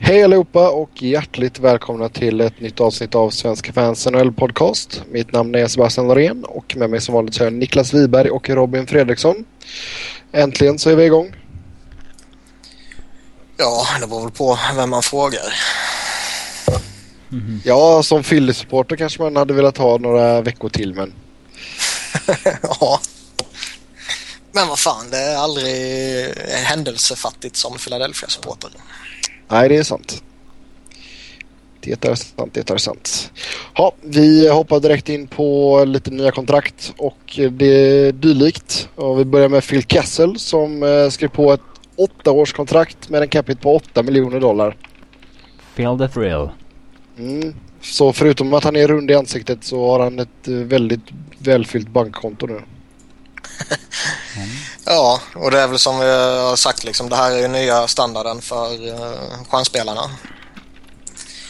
Hej allihopa och hjärtligt välkomna till ett nytt avsnitt av Svenska fans NHL podcast. Mitt namn är Sebastian Norén och med mig som vanligt är Niklas Wiberg och Robin Fredriksson. Äntligen så är vi igång. Ja, det beror väl på vem man frågar. Mm. Ja, som Philly-supporter kanske man hade velat ha några veckor till men... ja. Men vad fan, det är aldrig händelsefattigt som Philadelphia-supporter. Nej, det är sant. Det är sant, det är sant. Ja, vi hoppar direkt in på lite nya kontrakt och det är dylikt. Och vi börjar med Phil Kessel som eh, skrev på ett åttaårskontrakt med en capita på 8 miljoner dollar. Feel the thrill. Mm. Så förutom att han är rund i ansiktet så har han ett eh, väldigt välfyllt bankkonto nu. Mm. Ja, och det är väl som vi har sagt liksom, det här är ju nya standarden för uh, stjärnspelarna.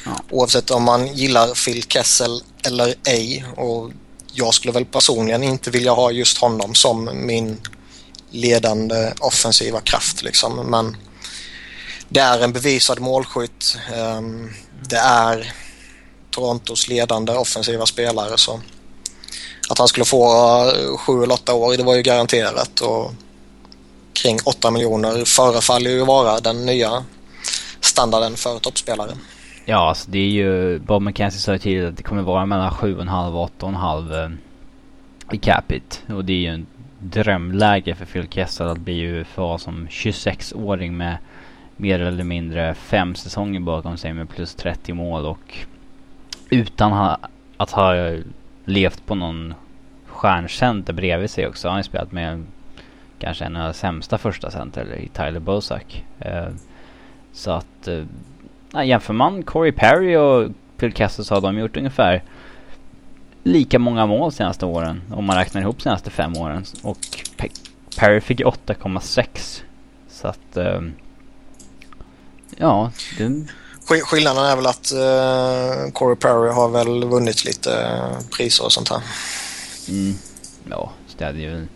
Ja. Oavsett om man gillar Phil Kessel eller ej och jag skulle väl personligen inte vilja ha just honom som min ledande offensiva kraft liksom. Men det är en bevisad målskytt. Um, det är Torontos ledande offensiva spelare så att han skulle få eh, sju eller åtta år, det var ju garanterat och kring 8 miljoner förefaller ju vara den nya standarden för toppspelare. Ja, alltså det är ju, Bob McKenzie sa ju tidigare att det kommer vara mellan 7,5 och 8,5 eh, i capita. Och det är ju en drömläge för Phil Kessel att bli UFA som 26-åring med mer eller mindre fem säsonger bakom sig med plus 30 mål och utan ha, att ha levt på någon stjärncenter bredvid sig också. Han har ju spelat med kanske en av de sämsta första center i Tyler Bosak. Eh, så att eh, jämför man Corey Perry och Phil Kessel så har de gjort ungefär lika många mål senaste åren om man räknar ihop senaste fem åren. Och Pe Perry fick 8,6. Så att eh, ja, det Skillnaden är väl att uh, Corey Perry har väl vunnit lite uh, priser och sånt här. Mm. Ja, det hade ju väl...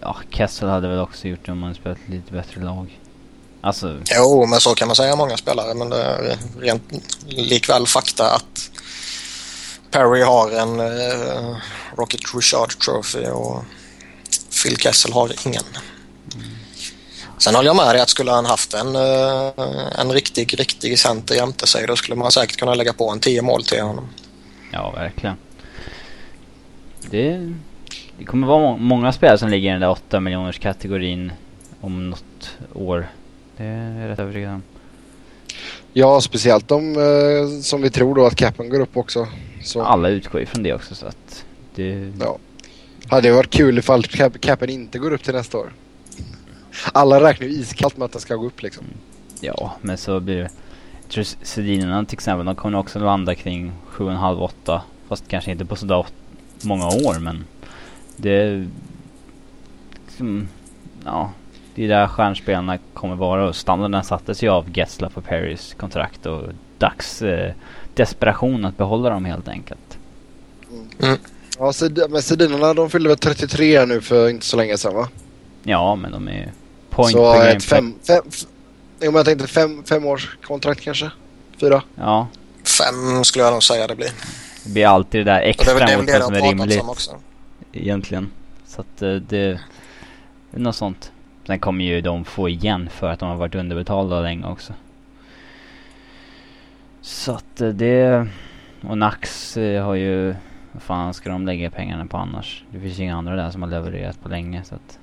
Ja, Kessel hade väl också gjort det om man spelat lite bättre lag. Alltså... Jo, men så kan man säga många spelare. Men det är rent likväl fakta att Perry har en uh, Rocket Richard Trophy och Phil Kessel har ingen. Sen håller jag med dig att skulle han haft en, eh, en riktig, riktig center jämte sig då skulle man säkert kunna lägga på en 10 mål till honom. Ja, verkligen. Det, det kommer vara må många spelare som ligger i den där 8 miljoners kategorin om något år. Det är jag rätt övertygad om. Ja, speciellt de eh, som vi tror då att capen går upp också. Så. Alla utgår ifrån det också så att det... Ja. Hade varit kul ifall capen inte går upp till nästa år. Alla räknar ju iskallt med att den ska gå upp liksom. Ja, men så blir det... Jag tror Sedinerna till exempel, de kommer också landa kring 7,5-8. Fast kanske inte på sådär många år, men... Det... Liksom, ja. Det är där stjärnspelarna kommer vara och standarden sattes ju av Gessla på Perrys kontrakt och dags eh, desperation att behålla dem helt enkelt. Mm. mm. Ja, men Sedinerna de fyllde väl 33 nu för inte så länge sedan va? Ja, men de är point så per ett fem, fem, jo, men jag tänkte fem, fem års kontrakt kanske? Fyra? Ja. Fem skulle jag nog säga det blir. Det blir alltid det där extra det är väl det som är rimligt. Också. Egentligen. Så att eh, det, det är något sånt. Sen kommer ju de få igen för att de har varit underbetalda länge också. Så att eh, det... Och Nax eh, har ju... Vad fan ska de lägga pengarna på annars? Det finns ju inga andra där som har levererat på länge så att...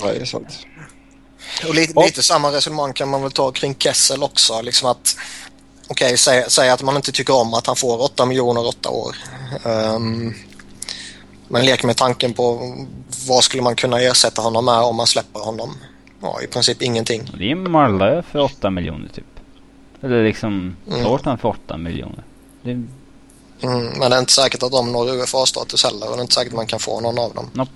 Ja, det är sant. Och lite, lite samma resonemang kan man väl ta kring Kessel också. Liksom att, okej, okay, säg, säg, att man inte tycker om att han får 8 miljoner 8 år. Um, men lek med tanken på vad skulle man kunna ersätta honom med om man släpper honom? Ja, i princip ingenting. Det är Marlö för 8 miljoner typ. Eller liksom Thornton mm. för 8 miljoner. Det... Mm, men det är inte säkert att de når UFA-status heller och det är inte säkert att man kan få någon av dem. Nope.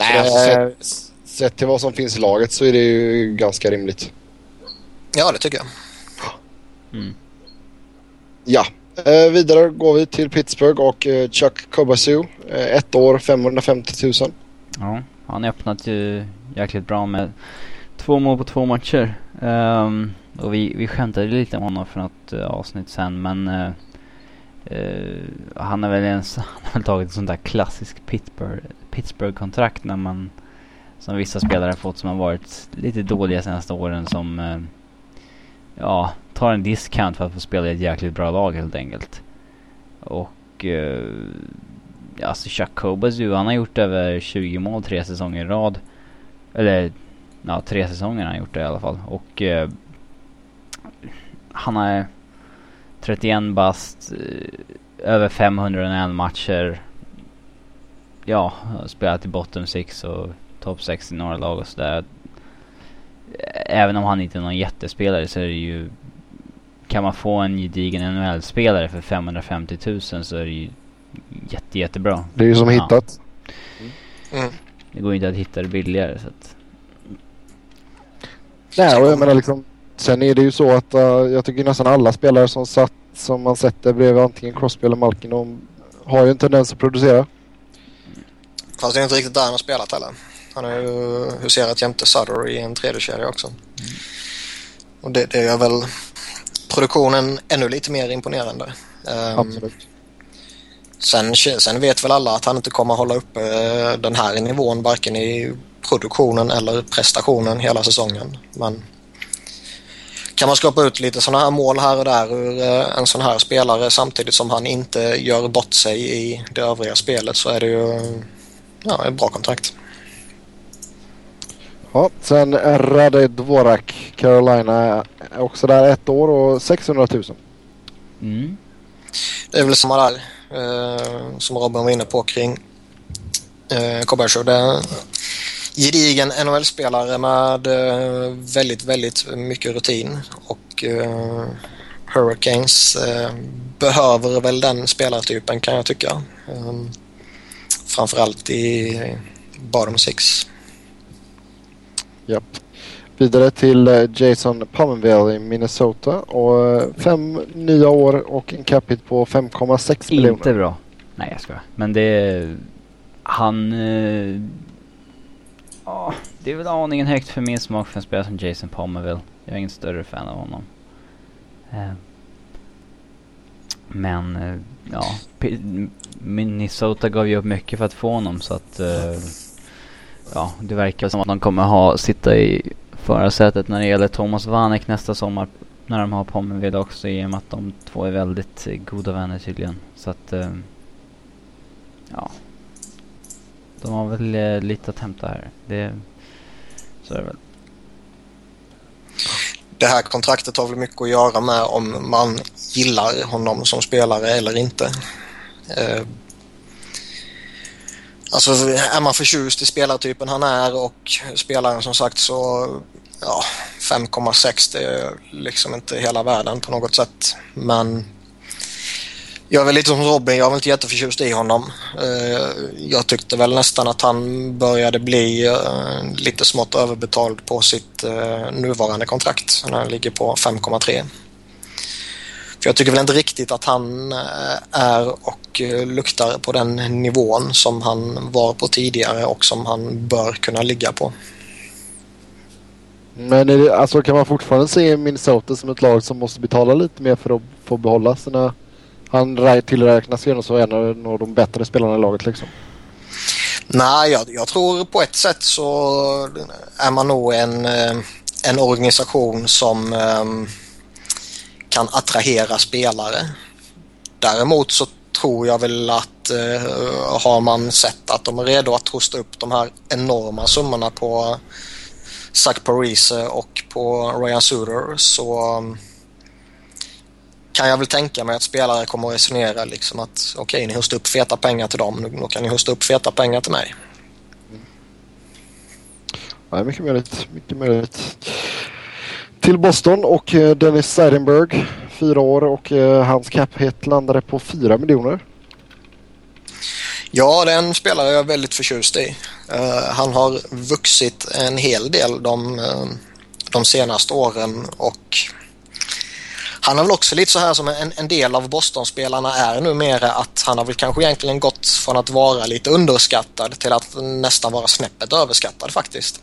Nej, alltså, sett, sett till vad som finns i laget så är det ju ganska rimligt. Ja, det tycker jag. Mm. Ja, eh, vidare går vi till Pittsburgh och eh, Chuck Kobasu. Eh, ett år, 550 000. Ja, han öppnat ju jäkligt bra med två mål på två matcher. Um, och vi, vi skämtade lite om honom för något uh, avsnitt sen men uh, uh, han har väl ens han har väl tagit ett sånt där klassiskt Pittsburgh, Pittsburgh-kontrakt när man som vissa spelare fått som har varit lite dåliga senaste åren som eh, ja, tar en discount för att få spela i ett jäkligt bra lag helt enkelt. Och ja, alltså Chuck Cobas ju, han har gjort över 20 mål tre säsonger i rad. Eller ja, tre säsonger har han gjort det i alla fall. Och uh, han har... 31 bast, eh, över 501 matcher. Ja, spelat i bottom 6 och top 6 i några lag och sådär. Även om han inte är någon jättespelare så är det ju... Kan man få en gedigen NHL-spelare för 550 000 så är det ju jätte, jättebra. Det är ju som ja. hittat. Mm. Det går inte att hitta det billigare så att... Nej, och jag menar liksom. Sen är det ju så att uh, jag tycker nästan alla spelare som satt som man sätter bredvid antingen Crosby eller Malkin de har ju en tendens att producera. Fast det är inte riktigt där han har spelat heller. Han har ju huserat jämte Sutter i en tredje kedja också. Mm. Och det, det gör väl produktionen ännu lite mer imponerande. Um, Absolut. Sen, sen vet väl alla att han inte kommer hålla uppe eh, den här nivån varken i produktionen eller prestationen hela säsongen. Men kan man skapa ut lite sådana här mål här och där ur eh, en sån här spelare samtidigt som han inte gör bort sig i det övriga spelet så är det ju ja, ett bra kontrakt. Ja, sen Rade Dvorak, Carolina, också där ett år och 600 000. Mm. Det är väl samma där eh, som Robin var inne på kring eh. Det är gedigen NHL-spelare med eh, väldigt, väldigt mycket rutin och eh, Hurricanes eh, behöver väl den spelartypen kan jag tycka. Eh, framförallt i bottom six. Japp. Vidare till Jason Pominville i Minnesota och fem nya år och en cap hit på 5,6 miljoner. Inte bra. Nej jag skojar. Men det är... Han... Ja, det är väl aningen högt för min smak för en spelare som Jason Pommerville. Jag är ingen större fan av honom. Eh. men eh, ja, P Minnesota gav ju upp mycket för att få honom så att eh, ja, det verkar som att de kommer ha sitta i förarsätet när det gäller Thomas Vanek nästa sommar när de har Pommerville också i och med att de två är väldigt eh, goda vänner tydligen. Så att eh, ja, de har väl eh, lite att hämta här. Det, så är det väl. Det här kontraktet har väl mycket att göra med om man gillar honom som spelare eller inte. Eh, Alltså är man förtjust i spelartypen han är och spelaren som sagt så ja, 5,6 det är liksom inte hela världen på något sätt. Men jag är väl lite som Robin, jag var inte jätteförtjust i honom. Eh, jag tyckte väl nästan att han började bli eh, lite smått överbetald på sitt eh, nuvarande kontrakt. Han ligger på 5,3. För jag tycker väl inte riktigt att han är och luktar på den nivån som han var på tidigare och som han bör kunna ligga på. Men det, alltså kan man fortfarande se Minnesota som ett lag som måste betala lite mer för att få behålla sina... Han tillräknas ju som en av de bättre spelarna i laget liksom. Nej, jag, jag, tror på ett sätt så är man nog en, eh, en organisation som ehm, kan attrahera spelare. Däremot så tror jag väl att eh, har man sett att de är redo att hosta upp de här enorma summorna på eh, Zach Parise och på Ryan Suter så ehm, kan jag väl tänka mig att spelare kommer att resonera liksom att okej, okay, ni hostar upp feta pengar till dem, då kan ni hosta upp feta pengar till mig. Ja, mycket möjligt. Mycket möjligt. Till Boston och eh, Dennis Seidenberg, fyra år och eh, hans cap hit landade på fyra miljoner. Ja, det är en spelare jag är väldigt förtjust i. Uh, han har vuxit en hel del de, de senaste åren och han har väl också lite så här som en, en del av Boston-spelarna är numera att han har väl kanske egentligen gått från att vara lite underskattad till att nästan vara snäppet överskattad faktiskt.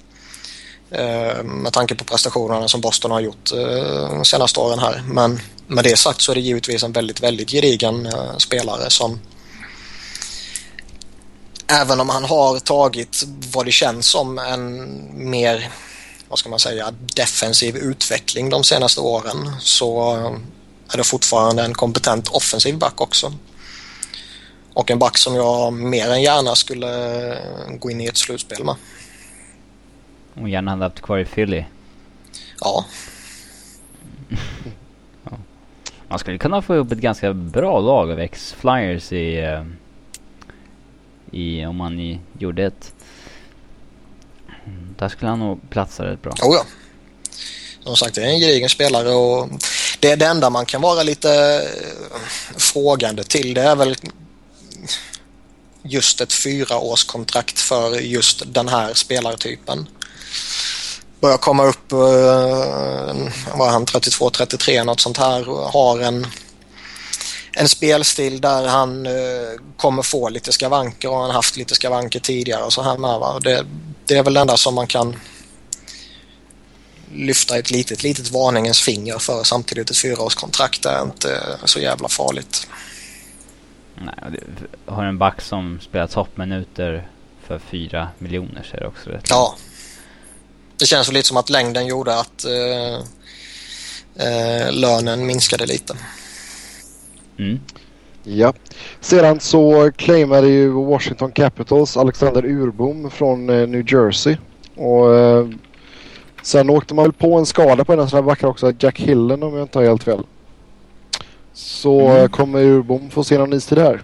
Eh, med tanke på prestationerna som Boston har gjort eh, de senaste åren här. Men med det sagt så är det givetvis en väldigt, väldigt gedigen eh, spelare som även om han har tagit vad det känns som en mer, vad ska man säga, defensiv utveckling de senaste åren så är det fortfarande en kompetent offensiv back också. Och en back som jag mer än gärna skulle gå in i ett slutspel med. Och gärna hade haft kvar i Philly. Ja. ja. Man skulle kunna få upp ett ganska bra lag av X-Flyers i, uh, i... om man i, gjorde ett... Där skulle han nog platsa rätt bra. Oh ja. Som sagt, det är en gedigen spelare och det, det enda man kan vara lite eh, frågande till det är väl just ett fyraårskontrakt för just den här spelartypen. Börjar komma upp, eh, vad var han 32-33 något sånt här har en en spelstil där han uh, kommer få lite skavanker och han har haft lite skavanker tidigare och så här med. Va? Det, det är väl det enda som man kan lyfta ett litet, litet varningens finger för samtidigt ett fyraårskontrakt är inte så jävla farligt. Nej, har en back som spelar toppminuter för fyra miljoner så är det också rätt. Ja. Det känns väl lite som att längden gjorde att eh, eh, lönen minskade lite. Mm. Ja. Sedan så claimade ju Washington Capitals Alexander Urbom från eh, New Jersey. Och eh, sen åkte man väl på en skada på en av sina backar också, Jack Hillen om jag inte har helt fel. Så mm. kommer Urbom få se någon istid här?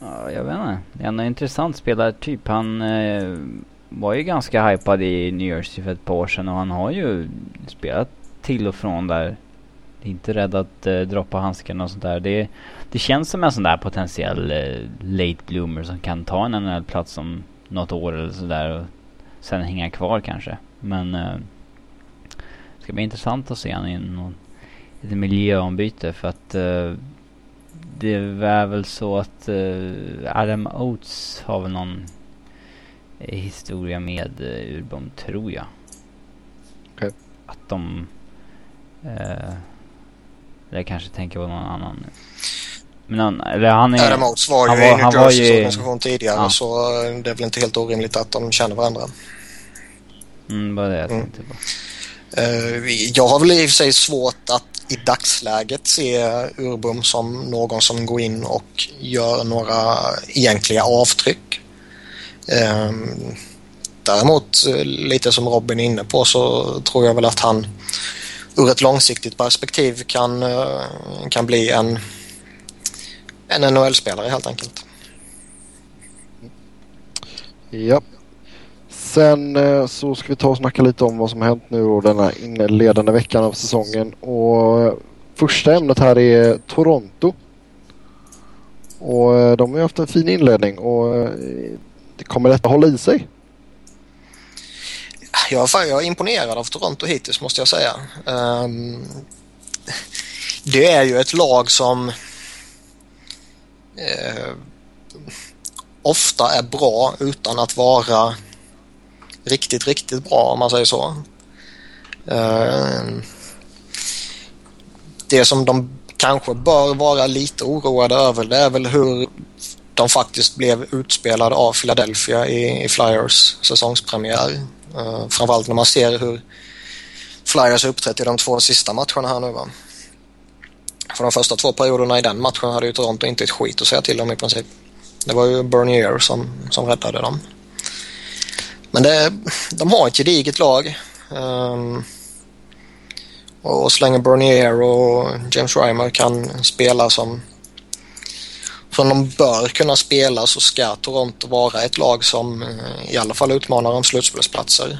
Ja, jag vet inte. Det är en intressant spelartyp. Han eh, var ju ganska hypad i New Jersey för ett par år sedan och han har ju spelat till och från där. Inte rädd att eh, droppa handsken och sånt där. Det, det känns som en sån där potentiell eh, late bloomer som kan ta en NHL-plats om något år eller sådär och sen hänga kvar kanske. Men eh, det ska bli intressant att se honom i någon lite miljöombyte för att uh, det är väl så att uh, Adam Oates har väl någon historia med uh, Urbom tror jag. Okay. Att de... Uh, eller kanske tänker på någon annan. Men han, eller han är... Oates var ju han var, i New Jerseys organisation tidigare ja. så det är väl inte helt orimligt att de känner varandra. Mm, bara det jag mm. tänkte på. Uh, jag har väl i och för sig svårt att i dagsläget se Urbum som någon som går in och gör några egentliga avtryck. Ehm, däremot, lite som Robin är inne på, så tror jag väl att han ur ett långsiktigt perspektiv kan, eh, kan bli en, en NHL-spelare helt enkelt. Ja. Sen eh, så ska vi ta och snacka lite om vad som har hänt nu och denna inledande veckan av säsongen. Och eh, första ämnet här är Toronto. Och de har ju haft en fin inledning och kommer detta hålla i sig? Jag är, jag är imponerad av Toronto hittills måste jag säga. Um, det är ju ett lag som uh, ofta är bra utan att vara riktigt, riktigt bra om man säger så. Eh, det som de kanske bör vara lite oroade över det är väl hur de faktiskt blev utspelade av Philadelphia i, Flyers säsongspremiär. Uh, framförallt när man ser hur Flyers uppträtt i de två sista matcherna här nu va. För de första två perioderna i den matchen hade ju Toronto inte ett skit att säga till om i princip. Det var ju Bernier som, som räddade dem. Men det, de har ett gediget lag. Um, och så länge Bernier och James Reimer kan spela som, som de bör kunna spela så ska Toronto vara ett lag som uh, i alla fall utmanar om slutspelsplatser.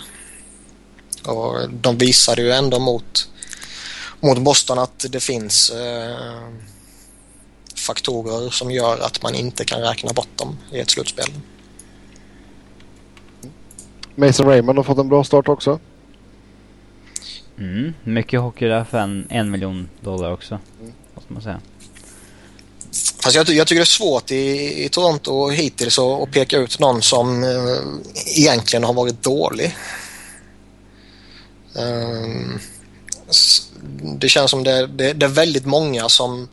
Och de visade ju ändå mot, mot Boston att det finns uh, faktorer som gör att man inte kan räkna bort dem i ett slutspel. Mason Raymond har fått en bra start också. Mm, mycket hockey där för en, en miljon dollar också. Mm. Måste man säga. Fast jag, jag, tycker det är svårt i, i Toronto hittills att, att peka ut någon som eh, egentligen har varit dålig. Um, det känns som det, det, det, är väldigt många som,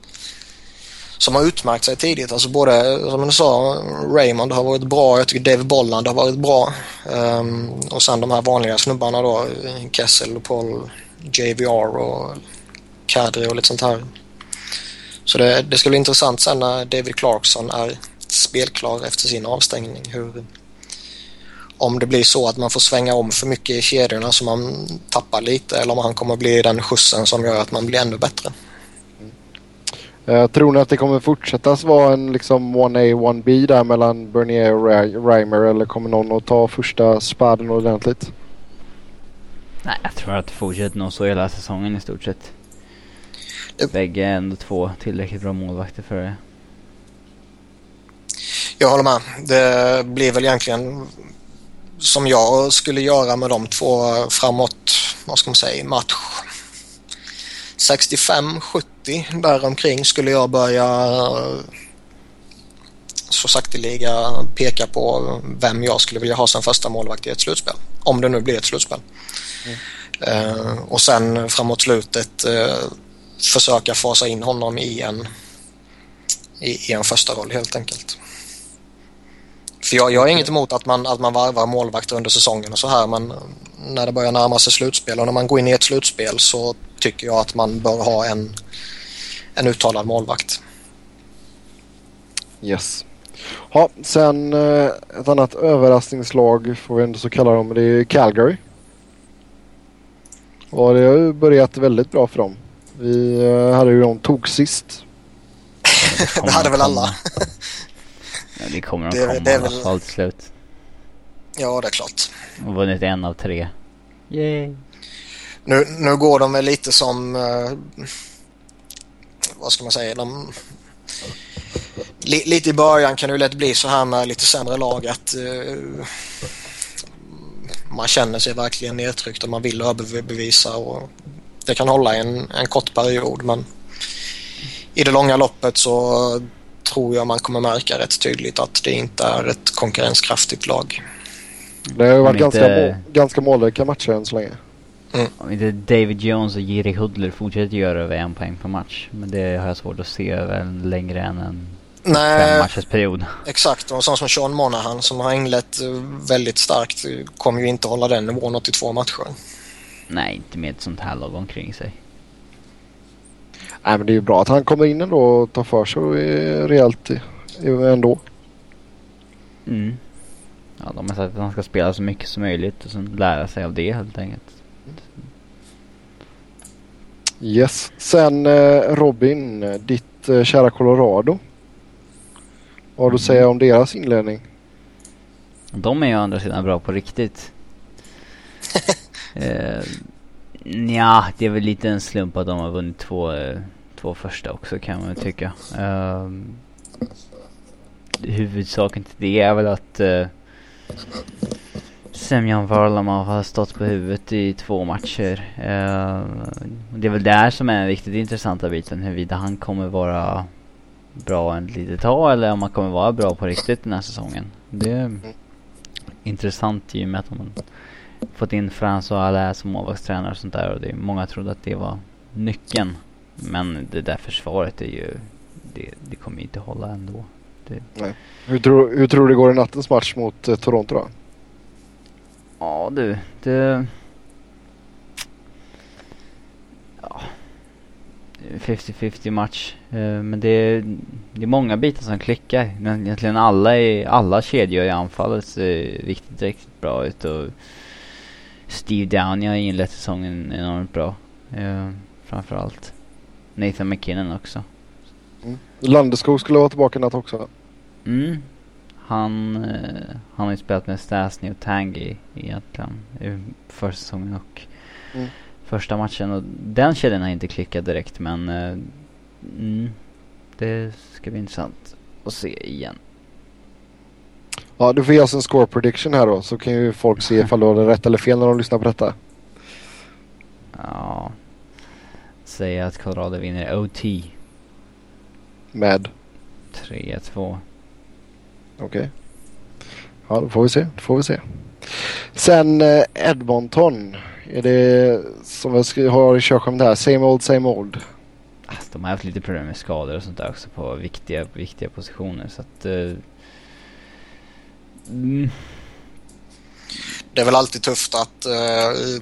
som har utmärkt sig tidigt. Alltså både, som du sa, Raymond har varit bra. Jag tycker David Bolland har varit bra. Um, och sen de här vanliga snubbarna då, Kessel, Paul, JVR och Kadri och lite sånt här. Så det, det ska bli intressant sen när David Clarkson är spelklar efter sin avstängning. Hur, om det blir så att man får svänga om för mycket i kedjorna så man tappar lite eller om han kommer bli den skjutsen som gör att man blir ännu bättre. Mm. Tror ni att det kommer fortsätta vara en liksom 1A, 1B där mellan Bernier och Reimer eller kommer någon att ta första spaden ordentligt? Nej, jag tror att det fortsätter nog så hela säsongen i stort sett. Bägge är ändå två tillräckligt bra målvakter för det. Jag håller med. Det blir väl egentligen som jag skulle göra med de två framåt, vad ska man säga, match 65-70 däromkring skulle jag börja så sakteliga peka på vem jag skulle vilja ha som första målvakt i ett slutspel. Om det nu blir ett slutspel. Mm. Uh, och sen framåt slutet uh, försöka fasa in honom i en, i, i en första roll helt enkelt. För jag, jag har inget emot att man, att man varvar målvakter under säsongen och så här men när det börjar närma sig slutspel och när man går in i ett slutspel så tycker jag att man bör ha en, en uttalad målvakt. Yes. Ja, sen eh, ett annat överraskningslag får vi ändå så kalla dem. Det är Calgary. Och det har ju börjat väldigt bra för dem. Vi eh, hade ju dem tog sist. det hade väl alla. ja, det kommer de det, komma det är väl... allt slut. Ja, det är klart. Och vunnit en av tre. Yay. Nu, nu går de väl lite som... Uh, vad ska man säga? De, li, lite i början kan det ju lätt bli så här med lite sämre lag att uh, man känner sig verkligen nedtryckt och man vill överbevisa och det kan hålla en, en kort period men i det långa loppet så tror jag man kommer märka rätt tydligt att det inte är ett konkurrenskraftigt lag. Det har varit ganska, inte, må, ganska målrika matcher än så länge. Mm. Om inte David Jones och Jiri Hudler fortsätter göra över en poäng per match. Men det har jag svårt att se över längre än en Nej, fem matchers period. Exakt, och en sån som Sean Monahan som har änglat väldigt starkt kommer ju inte hålla den nivån 82 matcher. Nej, inte med ett sånt här lag omkring sig. Nej, men det är ju bra att han kommer in ändå och tar för sig rejält ändå. Mm. Ja, de har sagt att han ska spela så mycket som möjligt och sen lära sig av det helt enkelt. Yes. Sen eh, Robin, ditt eh, kära Colorado. Vad har du att säga om deras inledning? De är ju å andra sidan bra på riktigt. Eh, ja, det är väl lite en slump att de har vunnit två, eh, två första också kan man tycka. Eh, huvudsaken till det är väl att eh, Semjan Varlamov har stått på huvudet i två matcher. Eh, det är väl där som är den riktigt intressanta biten. Huruvida han kommer vara bra en litet tag eller om han kommer vara bra på riktigt den här säsongen. Det är intressant i och med att man fått in François Allaire som målvaktstränare och sånt där och det är många trodde att det var nyckeln. Men det där försvaret är ju, det, det kommer inte hålla ändå. Det... Nej. Hur, tror, hur tror du det går i nattens match mot eh, Toronto då? Ja du, det... Ja. 50-50 match. Uh, men det är, det är många bitar som klickar. Men egentligen alla, i, alla kedjor i anfallet ser riktigt, riktigt bra ut. Och Steve Downey har inlett säsongen enormt bra. Uh, framförallt. Nathan McKinnon också. Mm. Landeskog skulle vara tillbaka natt också. Mm. Han, uh, han har ju spelat med Stasny och Tangy egentligen. Förra säsongen och mm. första matchen. Och den kedjan har inte klickat direkt men uh, mm, det ska bli intressant att se igen. Ja, du får ge oss en score prediction här då så kan ju folk se ifall du har rätt eller fel när de lyssnar på detta. Ja. Säga att Colorado vinner OT. Med? 3-2. Okej. Okay. Ja, då får vi se. Då får vi se. Sen eh, Edmonton. Är det som vi har i körschemat här? Same old, same old. Alltså, de har haft lite problem med skador och sånt där också på viktiga, viktiga positioner. Så att... Mm. Det är väl alltid tufft att uh,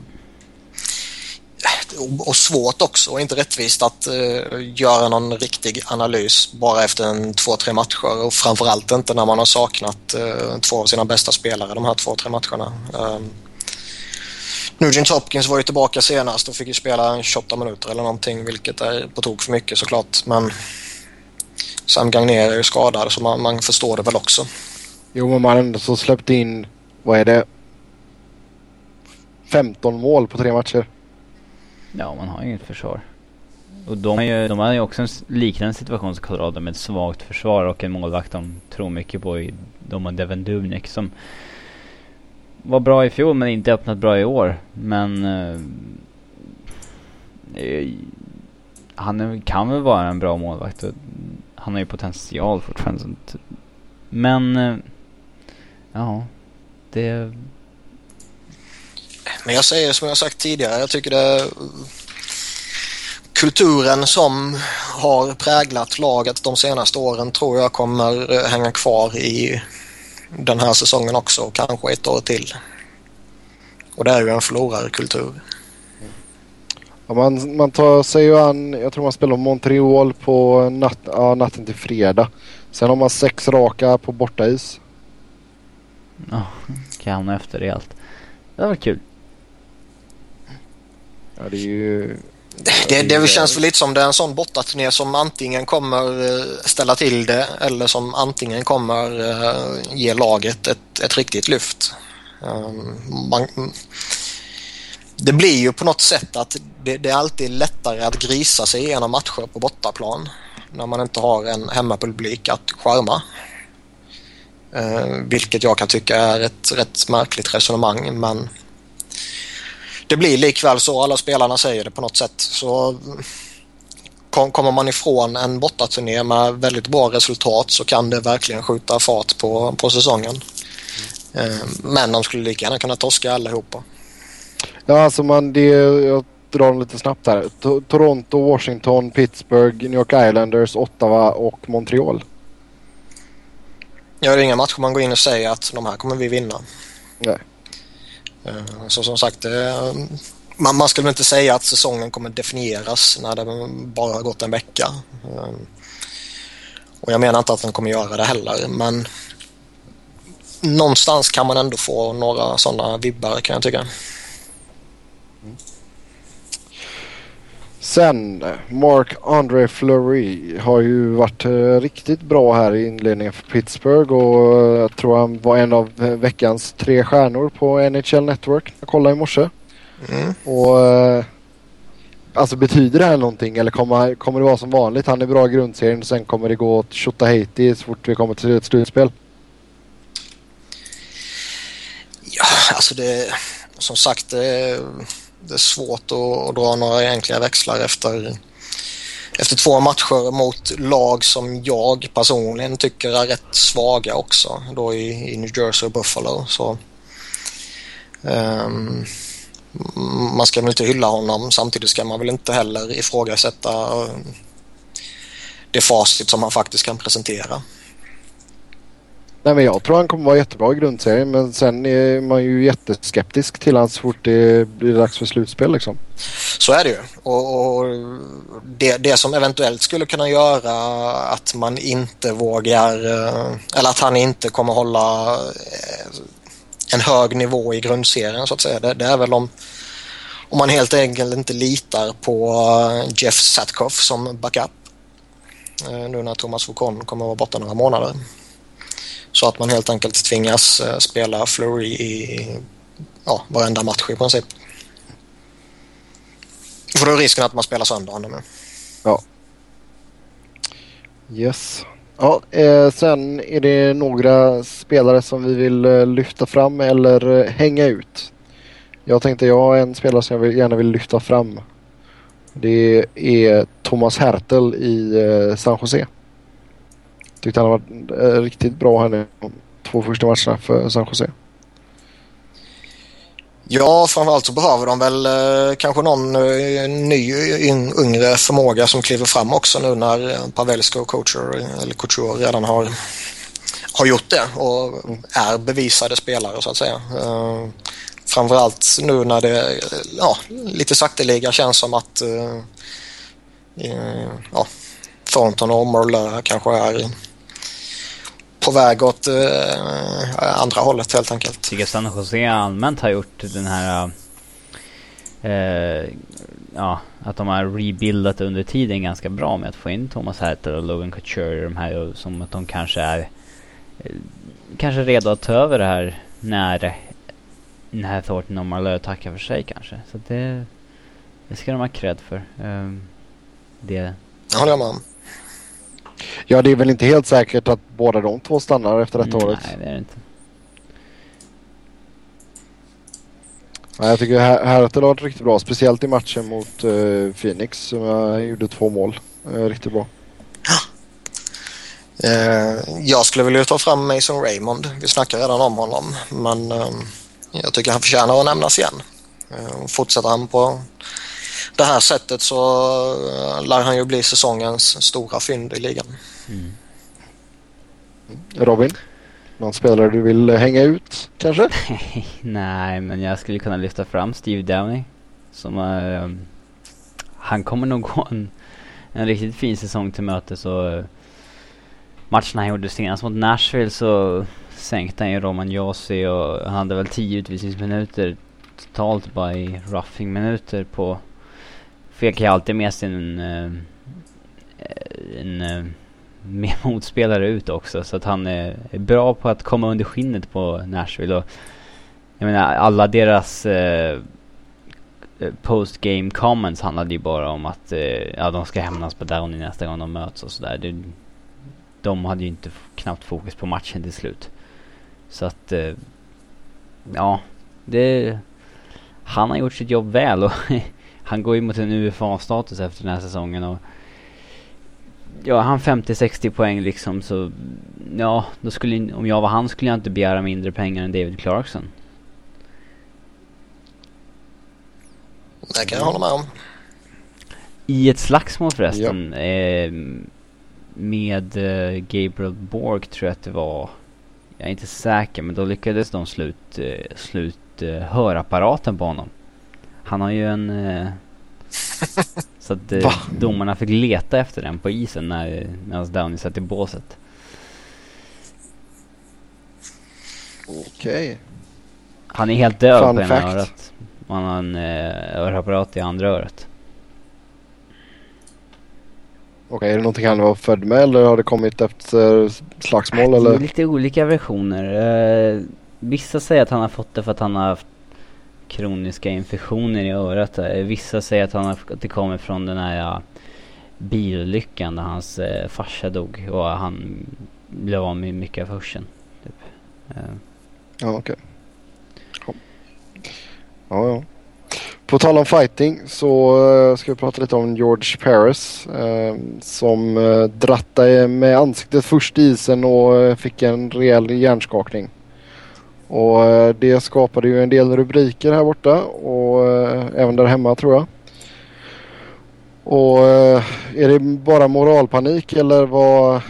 och svårt också och inte rättvist att uh, göra någon riktig analys bara efter en två, tre matcher och framförallt inte när man har saknat uh, två av sina bästa spelare de här två, tre matcherna. Um, Nugent Hopkins var ju tillbaka senast och fick ju spela 28 minuter eller någonting vilket är på tok för mycket såklart men Sam Gagner är ju skadad så man, man förstår det väl också. Jo men man ändå så släppt in, vad är det? 15 mål på tre matcher. Ja, man har ju inget försvar. Och de, är ju, de har ju också en liknande situation som Colorado med ett svagt försvar och en målvakt de tror mycket på i de och Devin Dubnik som var bra i fjol men inte öppnat bra i år. Men Eh, han kan väl vara en bra målvakt. Och han har ju potential fortfarande. Men Eh, ja, det men jag säger som jag sagt tidigare, jag tycker det kulturen som har präglat laget de senaste åren tror jag kommer eh, hänga kvar i den här säsongen också och kanske ett år till. Och det är ju en förlorarkultur. Ja, man, man tar sig ju an, jag tror man spelar Montreal på natt, ja, natten till fredag. Sen har man sex raka på bortais. Ja, kan hamna efter rejält. Det var kul. Ja, det är ju... Det, det känns väl lite som det är en sån bortaturné som antingen kommer eh, ställa till det eller som antingen kommer eh, ge laget ett, ett riktigt lyft. Ehm, man, det blir ju på något sätt att det, det, är alltid lättare att grisa sig igenom matcher på bortaplan när man inte har en hemmapublik att skärma. Eh, vilket jag kan tycka är ett rätt märkligt resonemang men det blir likväl så. Alla spelarna säger det på något sätt. Så kom, kommer man ifrån en bortaturné med väldigt bra resultat så kan det verkligen skjuta fart på, på säsongen. Mm. Men de skulle lika gärna kunna torska allihopa. Ja, alltså man, det, jag drar dem lite snabbt här. T Toronto, Washington, Pittsburgh, New York Islanders, Ottawa och Montreal. Ja, det är inga matcher man går in och säger att de här kommer vi vinna. Nej. Eh, så som sagt, eh, man, man skulle inte säga att säsongen kommer definieras när det bara har gått en vecka. Eh, och jag menar inte att den kommer göra det heller, men någonstans kan man ändå få några sådana vibbar kan jag tycka. Sen Mark Andre Fleury har ju varit eh, riktigt bra här i inledningen för Pittsburgh och eh, jag tror han var en av eh, veckans tre stjärnor på NHL Network. Jag kollade i morse. Mm. Och Alltså betyder det här någonting eller kommer, kommer det vara som vanligt? Han är bra i grundserien och sen kommer det gå åt Tjotahejti så fort vi kommer till ett slutspel? Ja, alltså det... Som sagt, det det är svårt att, att dra några egentliga växlar efter, efter två matcher mot lag som jag personligen tycker är rätt svaga också. Då i, i New Jersey och Buffalo. Så, um, man ska väl inte hylla honom. Samtidigt ska man väl inte heller ifrågasätta eh, det facit som han faktiskt kan presentera. Nej men jag tror han kommer vara jättebra i grundserien men sen är man ju jätteskeptisk till honom så fort det blir dags för slutspel liksom. Så är det ju. Och, och det, det, som eventuellt skulle kunna göra att man inte vågar eh, eller att han inte kommer hålla eh, en hög nivå i grundserien så att säga. Det, det är väl om, om man helt enkelt inte litar på eh, Jeff Satkoff som backup. Nu när Thomas Foucault kommer att vara borta några månader. Så att man helt enkelt tvingas eh, spela Flurry i ja, varenda match i princip. För då är risken att man spelar sönder honom. Ja. Yes. Ja, eh, sen är det några spelare som vi vill eh, lyfta fram eller eh, hänga ut. Jag tänkte jag har en spelare som jag vill, gärna vill lyfta fram. Det är Thomas Hertel i eh, San Jose. Tyckte han har varit eh, riktigt bra här nu två första matcherna för San Jose. Ja, framförallt så behöver de väl eh, kanske någon eh, ny in, yngre förmåga som kliver fram också nu när eh, Pavelsko och Couture, eh, eller Couture redan har, har gjort det och är bevisade spelare så att säga. Eh, framförallt nu när det ja, lite sakteliga känns som att eh, eh, ja, Thornton och Morlö kanske är på väg åt eh, andra hållet helt enkelt. Jag tycker San Jose allmänt har gjort den här eh, ja, att de har rebuildat under tiden ganska bra med att få in Thomas Hertel och Logan Couture de här som att de kanske är eh, kanske redo att ta över det här när när Thornton och Marlö tackar för sig kanske. Så det, det ska de ha cred för. Um, det håller jag med om. Ja, det är väl inte helt säkert att båda de två stannar efter detta Nej, året. Nej, det är det inte. Ja, jag tycker Hertel har varit riktigt bra. Speciellt i matchen mot uh, Phoenix som jag gjorde två mål. Uh, riktigt bra. Uh, jag skulle vilja ta fram Mason Raymond. Vi snackar redan om honom. Men um, jag tycker han förtjänar att nämnas igen. Uh, fortsätter han på det här sättet så eh, lär han ju bli säsongens stora fynd i ligan. Mm. Robin? Någon spelare du vill hänga ut kanske? Nej, men jag skulle kunna lyfta fram Steve Downey. Som är... Um, han kommer nog gå en, en riktigt fin säsong till möte så... Uh, matchen han gjorde senast mot Nashville så sänkte han ju Roman Josi och han hade väl 10 utvisningsminuter totalt bara i roughing-minuter på fick ju alltid med sig en, eh, en, eh, en motspelare ut också. Så att han är, bra på att komma under skinnet på Nashville. Och jag menar alla deras eh, post game comments handlade ju bara om att eh, ja, de ska hämnas på Downey nästa gång de möts och sådär. De hade ju inte knappt fokus på matchen till slut. Så att eh, ja, det han har gjort sitt jobb väl och han går ju mot en UFA-status efter den här säsongen och Ja, han 50-60 poäng liksom så Ja, då skulle om jag var han skulle jag inte begära mindre pengar än David Clarkson. Det kan jag hålla med om. I ett slagsmål förresten. Ja. Eh, med eh, Gabriel Borg tror jag att det var. Jag är inte säker men då lyckades de slut, eh, slut hörapparaten på honom. Han har ju en... Eh, så att eh, domarna fick leta efter den på isen när, när Downey satt i båset. Okej. Okay. Han är helt död Fun på ena örat. Han har en eh, örapparat i andra örat. Okej, okay, är det någonting han var född med eller har det kommit efter slagsmål eller? Det är lite olika versioner. Uh, vissa säger att han har fått det för att han har haft kroniska infektioner i örat. Vissa säger att, han har, att det kommer från den här bilolyckan där hans eh, farsa dog och han blev av med mycket av hörseln. Typ. Eh. Ja, okej. Okay. Ja, ja. På tal om fighting så eh, ska vi prata lite om George Paris eh, som eh, drattade med ansiktet först i isen och eh, fick en rejäl hjärnskakning. Och eh, det skapade ju en del rubriker här borta och eh, även där hemma tror jag. Och eh, är det bara moralpanik eller vad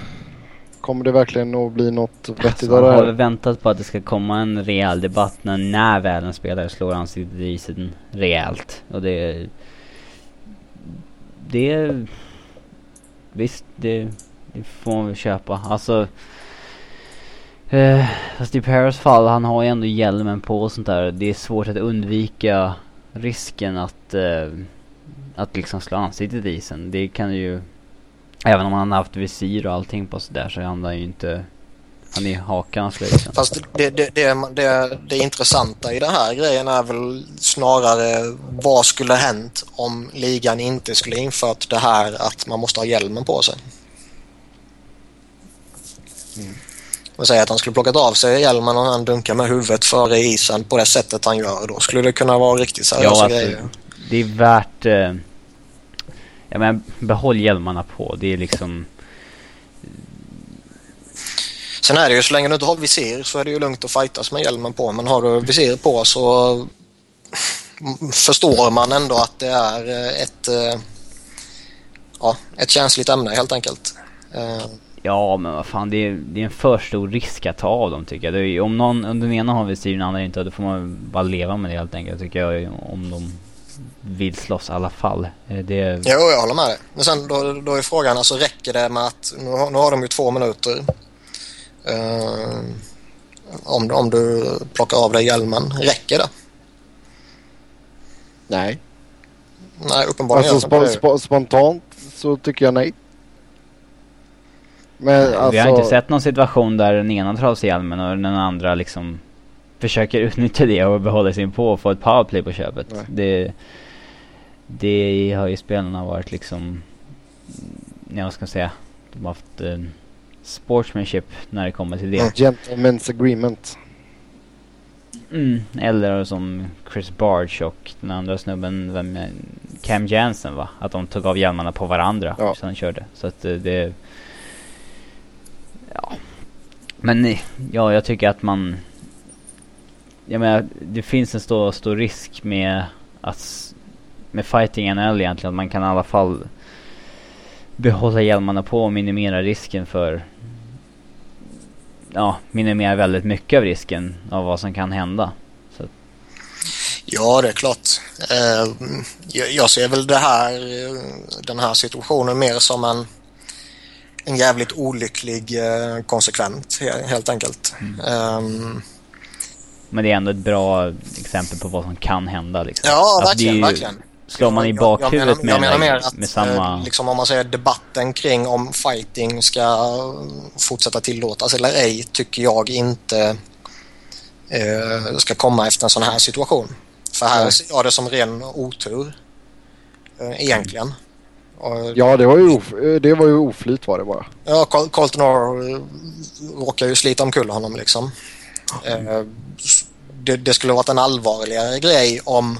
kommer det verkligen att bli något vettigt alltså, av det här? har väntat på att det ska komma en rejäl debatt när, när väl en spelare slår ansiktet i isen rejält. Och det... Det... Visst, det, det får man väl köpa. Alltså Eh, fast i Paris fall, han har ju ändå hjälmen på och sånt där. Det är svårt att undvika risken att, eh, att liksom slå ansiktet i isen. Det kan ju, även om han har haft visir och allting på sådär så är han ju inte han är hakan liksom. Fast det, det, det, det, det intressanta i den här grejen är väl snarare vad skulle hänt om ligan inte skulle infört det här att man måste ha hjälmen på sig. Mm och säga att han skulle plockat av sig hjälmen och han dunkar med huvudet före isen på det sättet han gör. Då skulle det kunna vara riktigt seriösa ja, alltså, grejer. Det är värt... Eh, jag menar, behåll hjälmarna på. Det är liksom... Sen är det ju så länge du inte har visir så är det ju lugnt att fightas med hjälmen på. Men har du visir på så förstår man ändå att det är eh, ett, eh, ja, ett känsligt ämne helt enkelt. Eh, Ja men vad fan det är, det är en för stor risk att ta av dem tycker jag. Det är, om någon, om den ena har visir den andra inte, då får man bara leva med det helt enkelt tycker jag. Om de vill slåss i alla fall. Det... Jo, jag håller med dig. Men sen då, då är frågan, alltså räcker det med att, nu har, nu har de ju två minuter. Uh, om, om du plockar av dig hjälmen, räcker det? Nej. Nej, uppenbarligen alltså, sp sp spontant så tycker jag nej. Men, alltså... Vi har inte sett någon situation där den ena tar av sig hjälmen och den andra liksom försöker utnyttja det och behålla sin på och få ett powerplay på köpet. Det, det har ju spelarna varit liksom, ja vad ska jag säga, de har haft eh, sportsmanship när det kommer till det. Mm. Gentlemen's agreement. Mm, eller som Chris Barge och den andra snubben, vem, Cam Jansen va? Att de tog av hjälmarna på varandra ja. sen körde. Så att eh, det... Ja. Men eh, ja, jag tycker att man... Jag menar, det finns en stor, stor risk med att... Med fighting NL egentligen, att man kan i alla fall behålla hjälmarna på och minimera risken för ja, minimerar väldigt mycket av risken av vad som kan hända. Så. Ja, det är klart. Eh, jag ser väl det här, den här situationen mer som en, en jävligt olycklig eh, konsekvent helt enkelt. Mm. Um, men det är ändå ett bra exempel på vad som kan hända. Liksom. Ja, alltså, verkligen, verkligen. Slår man i bakhuvudet jag, jag menar, jag menar med, att, med samma... Eh, liksom om man säger debatten kring om fighting ska fortsätta tillåtas eller ej tycker jag inte eh, ska komma efter en sån här situation. För här ser jag det som ren otur. Eh, egentligen. Och, ja, det var, ju det var ju oflyt var det bara. Ja, Colton Orr eh, råkar ju slita omkull honom liksom. Eh, det, det skulle varit en allvarligare grej om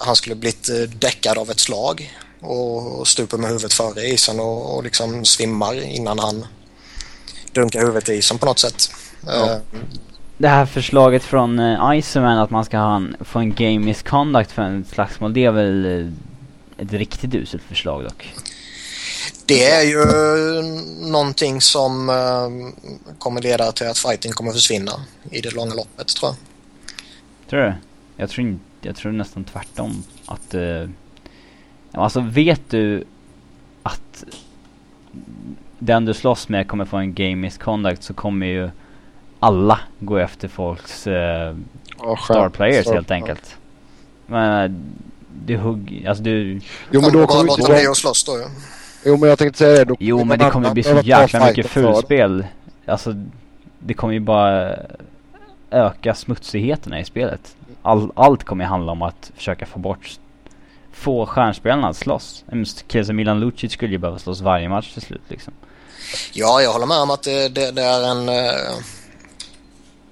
han skulle blivit eh, däckad av ett slag och stuper med huvudet före isen och, och liksom svimmar innan han dunkar huvudet i isen på något sätt. Ja. Det här förslaget från Iceman att man ska ha en, få en game misconduct för en slagsmål, det är väl ett riktigt uselt förslag dock? Det är ju någonting som uh, kommer leda till att fighting kommer försvinna i det långa loppet tror jag. Tror du? Jag tror inte jag tror nästan tvärtom. Att... Eh, alltså vet du att den du slåss med kommer få en game misconduct så kommer ju alla gå efter folks eh, oh, star players helt enkelt. Men du hugg, alltså du... Jo men då kommer inte... slåss då ja. Jo men jag tänkte säga det. Då jo men det kommer bli så jäkla mycket fulspel. Alltså det kommer ju bara öka smutsigheterna i spelet all, allt kommer handla om att försöka få bort få stjärnspelarna att slåss. En kille som Milan Lucic skulle ju behöva slåss varje match till slut liksom. Ja, jag håller med om att det, det, det är en eh,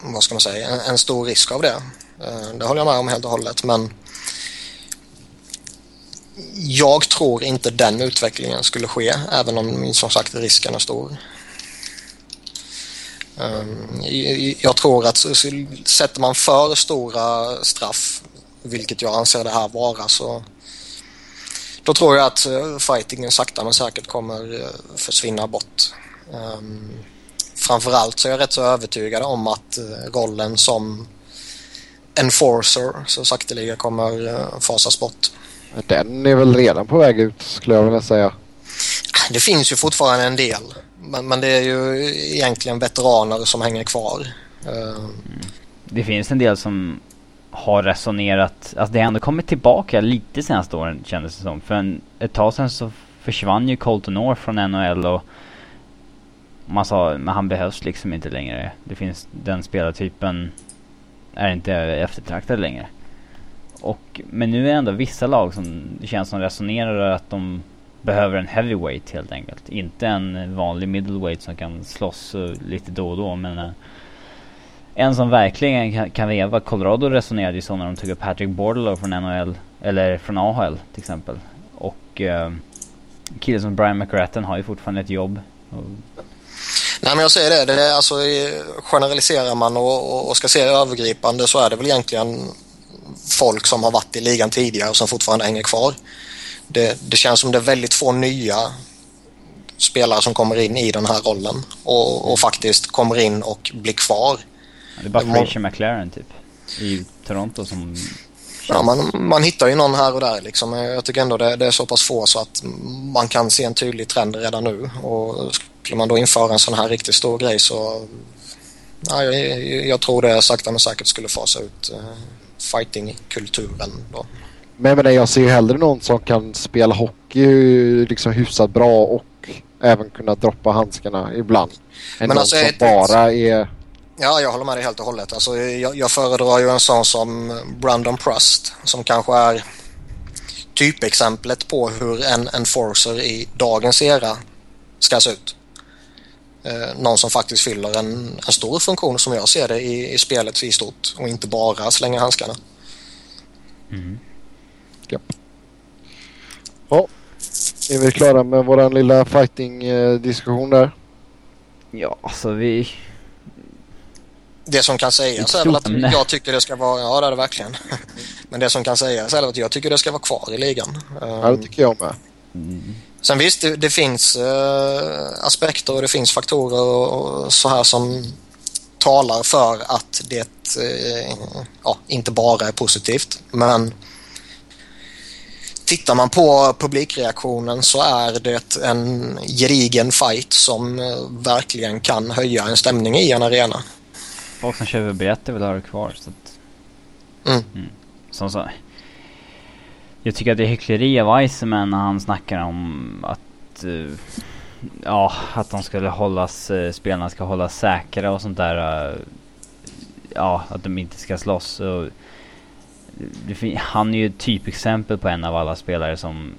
vad ska man säga, en, en, stor risk av det. Eh, det håller jag med om helt och hållet men jag tror inte den utvecklingen skulle ske även om som sagt risken är stor. Ehm, jag tror att sätter man för stora straff, vilket jag anser det här vara, så då tror jag att eh, fightingen sakta men säkert kommer eh, försvinna bort. Ehm, framförallt så är jag rätt så övertygad om att eh, rollen som enforcer så sakteliga kommer fasas bort. Den är väl redan på väg ut skulle jag vilja säga. Det finns ju fortfarande en del. Men, men det är ju egentligen veteraner som hänger kvar. Mm. Det finns en del som har resonerat, alltså det har ändå kommit tillbaka lite senaste åren kändes det som. För en, ett tag sedan så försvann ju Colton Orr från NHL och man sa, men han behövs liksom inte längre. Det finns, den spelartypen är inte eftertraktad längre. Och, men nu är det ändå vissa lag som det känns som resonerar att de behöver en heavyweight helt enkelt. Inte en vanlig middleweight som kan slåss eh, lite då och då men uh, en som verkligen kan, kan veva. Colorado resonerade ju så när de tog upp Patrick Bordelow från NHL eller från AHL till exempel. Och uh, killen som Brian McRatten har ju fortfarande ett jobb. Nej men jag säger det, det är alltså, generaliserar man och, och ska se övergripande så är det väl egentligen folk som har varit i ligan tidigare och som fortfarande hänger kvar. Det, det känns som det är väldigt få nya spelare som kommer in i den här rollen och, och faktiskt kommer in och blir kvar. Det är bara Fraser McLaren typ i Toronto som Ja, man, man hittar ju någon här och där liksom. Jag tycker ändå det, det, är så pass få så att man kan se en tydlig trend redan nu. Och skulle man då införa en sån här riktigt stor grej så... Ja, jag, jag tror det sakta men säkert skulle fasa ut uh, fightingkulturen då. Men jag, jag ser ju hellre någon som kan spela hockey liksom hyfsat bra och även kunna droppa handskarna ibland. Än men någon alltså, som bara är Ja, jag håller med dig helt och hållet. Alltså, jag, jag föredrar ju en sån som Brandon Prust som kanske är typexemplet på hur en enforcer i dagens era ska se ut. Eh, någon som faktiskt fyller en, en, stor funktion som jag ser det i, i spelet i stort och inte bara slänga handskarna. Mm. Ja. ja, är vi klara med vår lilla fighting-diskussion där? Ja, alltså vi det som kan sägas är väl att jag tycker det ska vara, ja det är det verkligen. Men det som kan sägas är att jag tycker det ska vara kvar i ligan. Ja det tycker jag med. Mm. Sen visst, det, det finns uh, aspekter och det finns faktorer och, och, så här som talar för att det uh, ja, inte bara är positivt. Men tittar man på publikreaktionen så är det en gedigen fight som uh, verkligen kan höja en stämning i en arena folk som köper biljetter vill ha det kvar. Så att, mm. Mm. Som så. Jag tycker att det är hyckleri av Iceman när han snackar om att uh, ja, att de skulle hållas, uh, spelarna ska hållas säkra och sånt där. Uh, ja, att de inte ska slåss. Och, han är ju ett typexempel på en av alla spelare som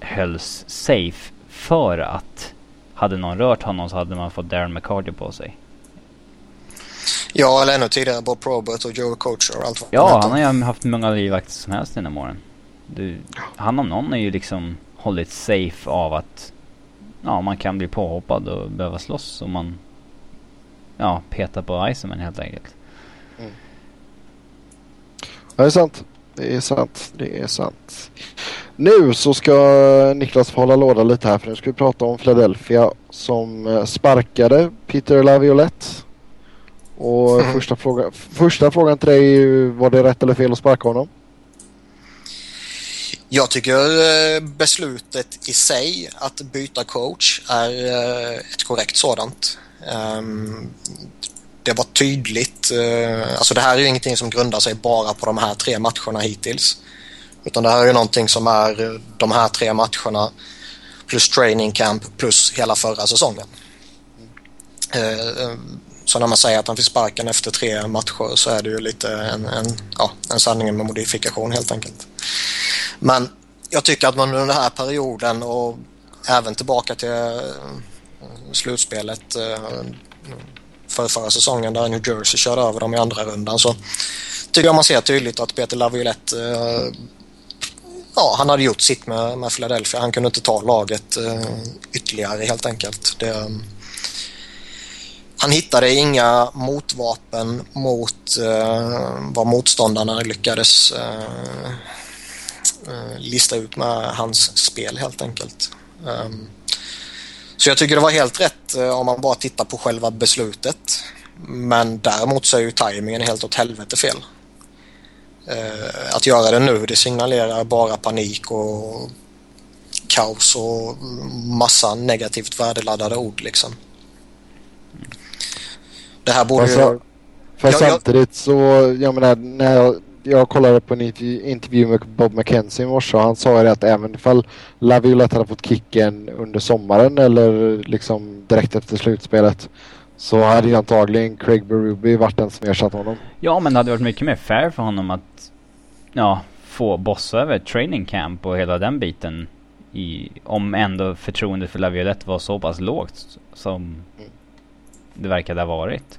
hölls safe för att hade någon rört honom så hade man fått Darren McCarty på sig. Ja, eller ännu tidigare Bob Probert och Joe Coacher och allt vad Ja, han har ju haft många livvakter som helst genom åren. Du, han om någon är ju liksom hållit safe av att ja, man kan bli påhoppad och behöva slåss om man ja, petar på Iceman helt enkelt. Mm. Det är sant. Det är sant. Det är sant. Nu så ska Niklas få hålla låda lite här för nu ska vi prata om Philadelphia som eh, sparkade Peter Laviolette och mm. första, fråga, första frågan till dig är ju, var det rätt eller fel att sparka honom? Jag tycker eh, beslutet i sig att byta coach är eh, ett korrekt sådant. Ehm, det var tydligt. Eh, alltså det här är ju ingenting som grundar sig bara på de här tre matcherna hittills. Utan det här är ju någonting som är de här tre matcherna plus training camp plus hela förra säsongen. Så när man säger att han fick sparken efter tre matcher så är det ju lite en, en, ja, en sanning med modifikation helt enkelt. Men jag tycker att man under den här perioden och även tillbaka till eh, slutspelet eh, för förra säsongen där New Jersey körde över dem i andra rundan så tycker jag man ser tydligt att Peter Laviolette eh, ja, han hade gjort sitt med, med Philadelphia. Han kunde inte ta laget ytterligare helt enkelt. Det, han hittade inga motvapen mot eh, vad motståndarna lyckades eh, lista ut med hans spel helt enkelt. Um, så jag tycker det var helt rätt eh, om man bara tittar på själva beslutet. Men däremot så är ju tajmingen helt åt helvete fel. Uh, att göra det nu det signalerar bara panik och kaos och massa negativt värdeladdade ord liksom. Det här borde ju... För jag, samtidigt så, jag menar, när jag, jag kollade på en intervju med Bob McKenzie i morse och han sa ju att även ifall Laviolette hade fått kicken under sommaren eller liksom direkt efter slutspelet så hade ju antagligen Craig Berube varit den som ersatt honom. Ja, men det hade varit mycket mer fair för honom att ja, få bossa över training camp och hela den biten. I, om ändå förtroendet för Laviolette var så pass lågt som mm det verkade ha varit.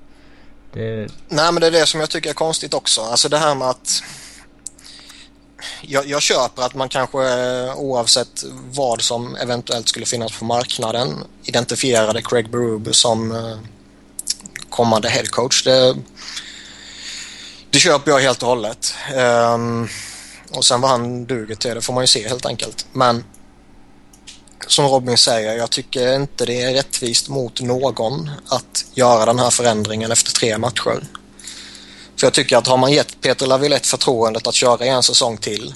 Det... Nej men det är det som jag tycker är konstigt också. Alltså det här med att jag, jag köper att man kanske eh, oavsett vad som eventuellt skulle finnas på marknaden identifierade Craig Berube som eh, kommande headcoach. Det, det köper jag helt och hållet. Um, och sen vad han duger till det får man ju se helt enkelt. Men som Robin säger, jag tycker inte det är rättvist mot någon att göra den här förändringen efter tre matcher. För jag tycker att har man gett Peter Lavilette förtroendet att köra en säsong till,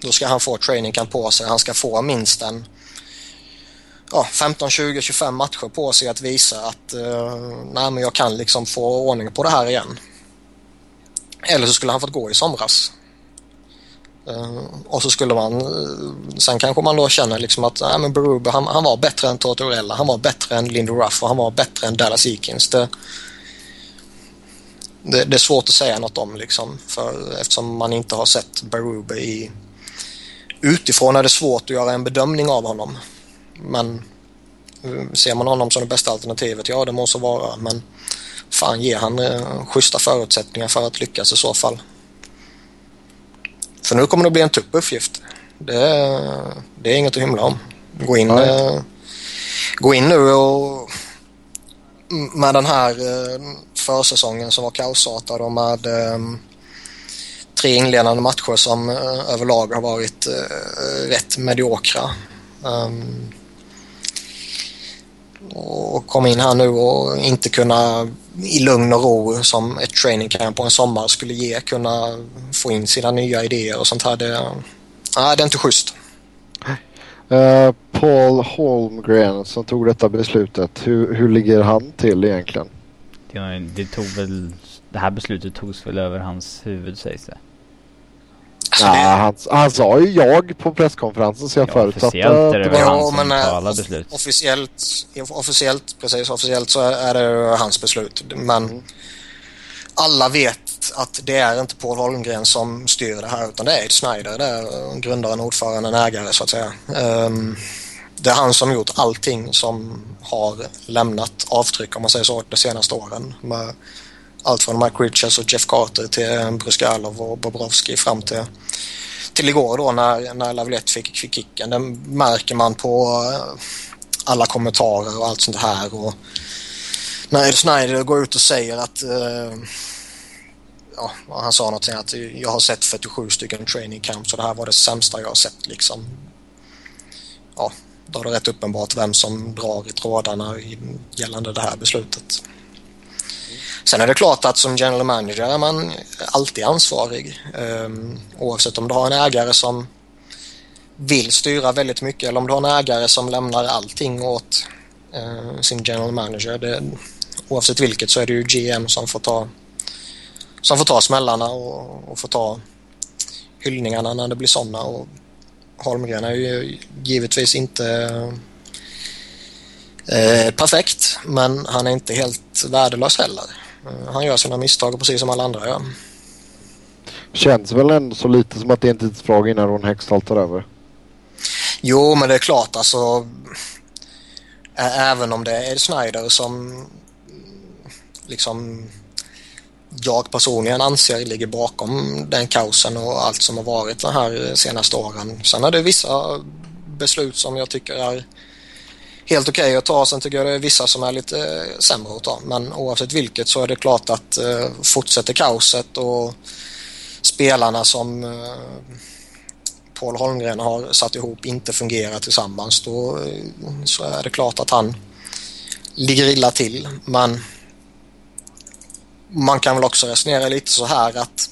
då ska han få training camp på sig. Han ska få minst en ja, 15, 20, 25 matcher på sig att visa att uh, nej, men jag kan liksom få ordning på det här igen. Eller så skulle han fått gå i somras. Eh, och så skulle man, eh, sen kanske man då känner liksom att nej, men Berube, han, han var bättre än Tortorella, han var bättre än Lindy Ruff och han var bättre än Dallas Eakins. Det, det, det, är svårt att säga något om liksom, för, eftersom man inte har sett Berube i... Utifrån är det svårt att göra en bedömning av honom. Men eh, ser man honom som det bästa alternativet, ja det måste vara, men fan ge han eh, schyssta förutsättningar för att lyckas i så fall. För nu kommer det bli en tuff uppgift. Det, det är inget att hymla om. Gå in, eh, gå in nu och med den här eh, försäsongen som var kaosartad och med eh, tre inledande matcher som överlag har varit rätt mediokra. Um, och komma in här nu och inte kunna i lugn och ro som ett training camp på en sommar skulle ge kunna få in sina nya idéer och sånt här. Det, nej, det är inte schysst. Uh, Paul Holmgren som tog detta beslutet. Hur, hur ligger han till egentligen? Det, det tog väl... Det här beslutet togs väl över hans huvud sägs det. Alltså Nej, han, han sa ju jag på presskonferensen så jag ja, förutsatte att det var han som ja, alla beslut. Officiellt, officiellt, precis, officiellt så är det hans beslut. Men mm. alla vet att det är inte Paul Holmgren som styr det här utan det är Ed Snyder, det är grundaren, ordföranden, ägare så att säga. Um, det är han som gjort allting som har lämnat avtryck om man säger så de senaste åren. Med allt från Mike Richards och Jeff Carter till eh, Bruce och Bobrovski fram till, till igår då när, när Lavalette fick, fick kicken. Det märker man på eh, alla kommentarer och allt sånt här. Och när Ed Snyder går ut och säger att eh, ja, han sa någonting att jag har sett 47 stycken training camps och det här var det sämsta jag har sett liksom. Ja, då är det rätt uppenbart vem som drar i trådarna gällande det här beslutet. Sen är det klart att som general manager är man alltid ansvarig. Um, oavsett om du har en ägare som vill styra väldigt mycket eller om du har en ägare som lämnar allting åt uh, sin general manager. Det, oavsett vilket så är det ju GM som får ta, som får ta smällarna och, och får ta hyllningarna när det blir sådana. Och Holmgren är ju givetvis inte eh, perfekt men han är inte helt värdelös heller. Eh, han gör sina misstag precis som alla andra gör. Känns väl ändå så lite som att det är en tidsfråga innan Ron Hextall tar över. Jo, men det är klart alltså. Även om det är Snyder som liksom jag personligen anser ligger bakom den kaosen och allt som har varit de här senaste åren. Sen är det vissa beslut som jag tycker är helt okej okay att ta. Sen tycker jag det är vissa som är lite eh, sämre att ta. Men oavsett vilket så är det klart att eh, fortsätter kaoset och spelarna som eh, Paul Holmgren har satt ihop inte fungerar tillsammans då eh, så är det klart att han ligger illa till. Men man kan väl också resonera lite så här att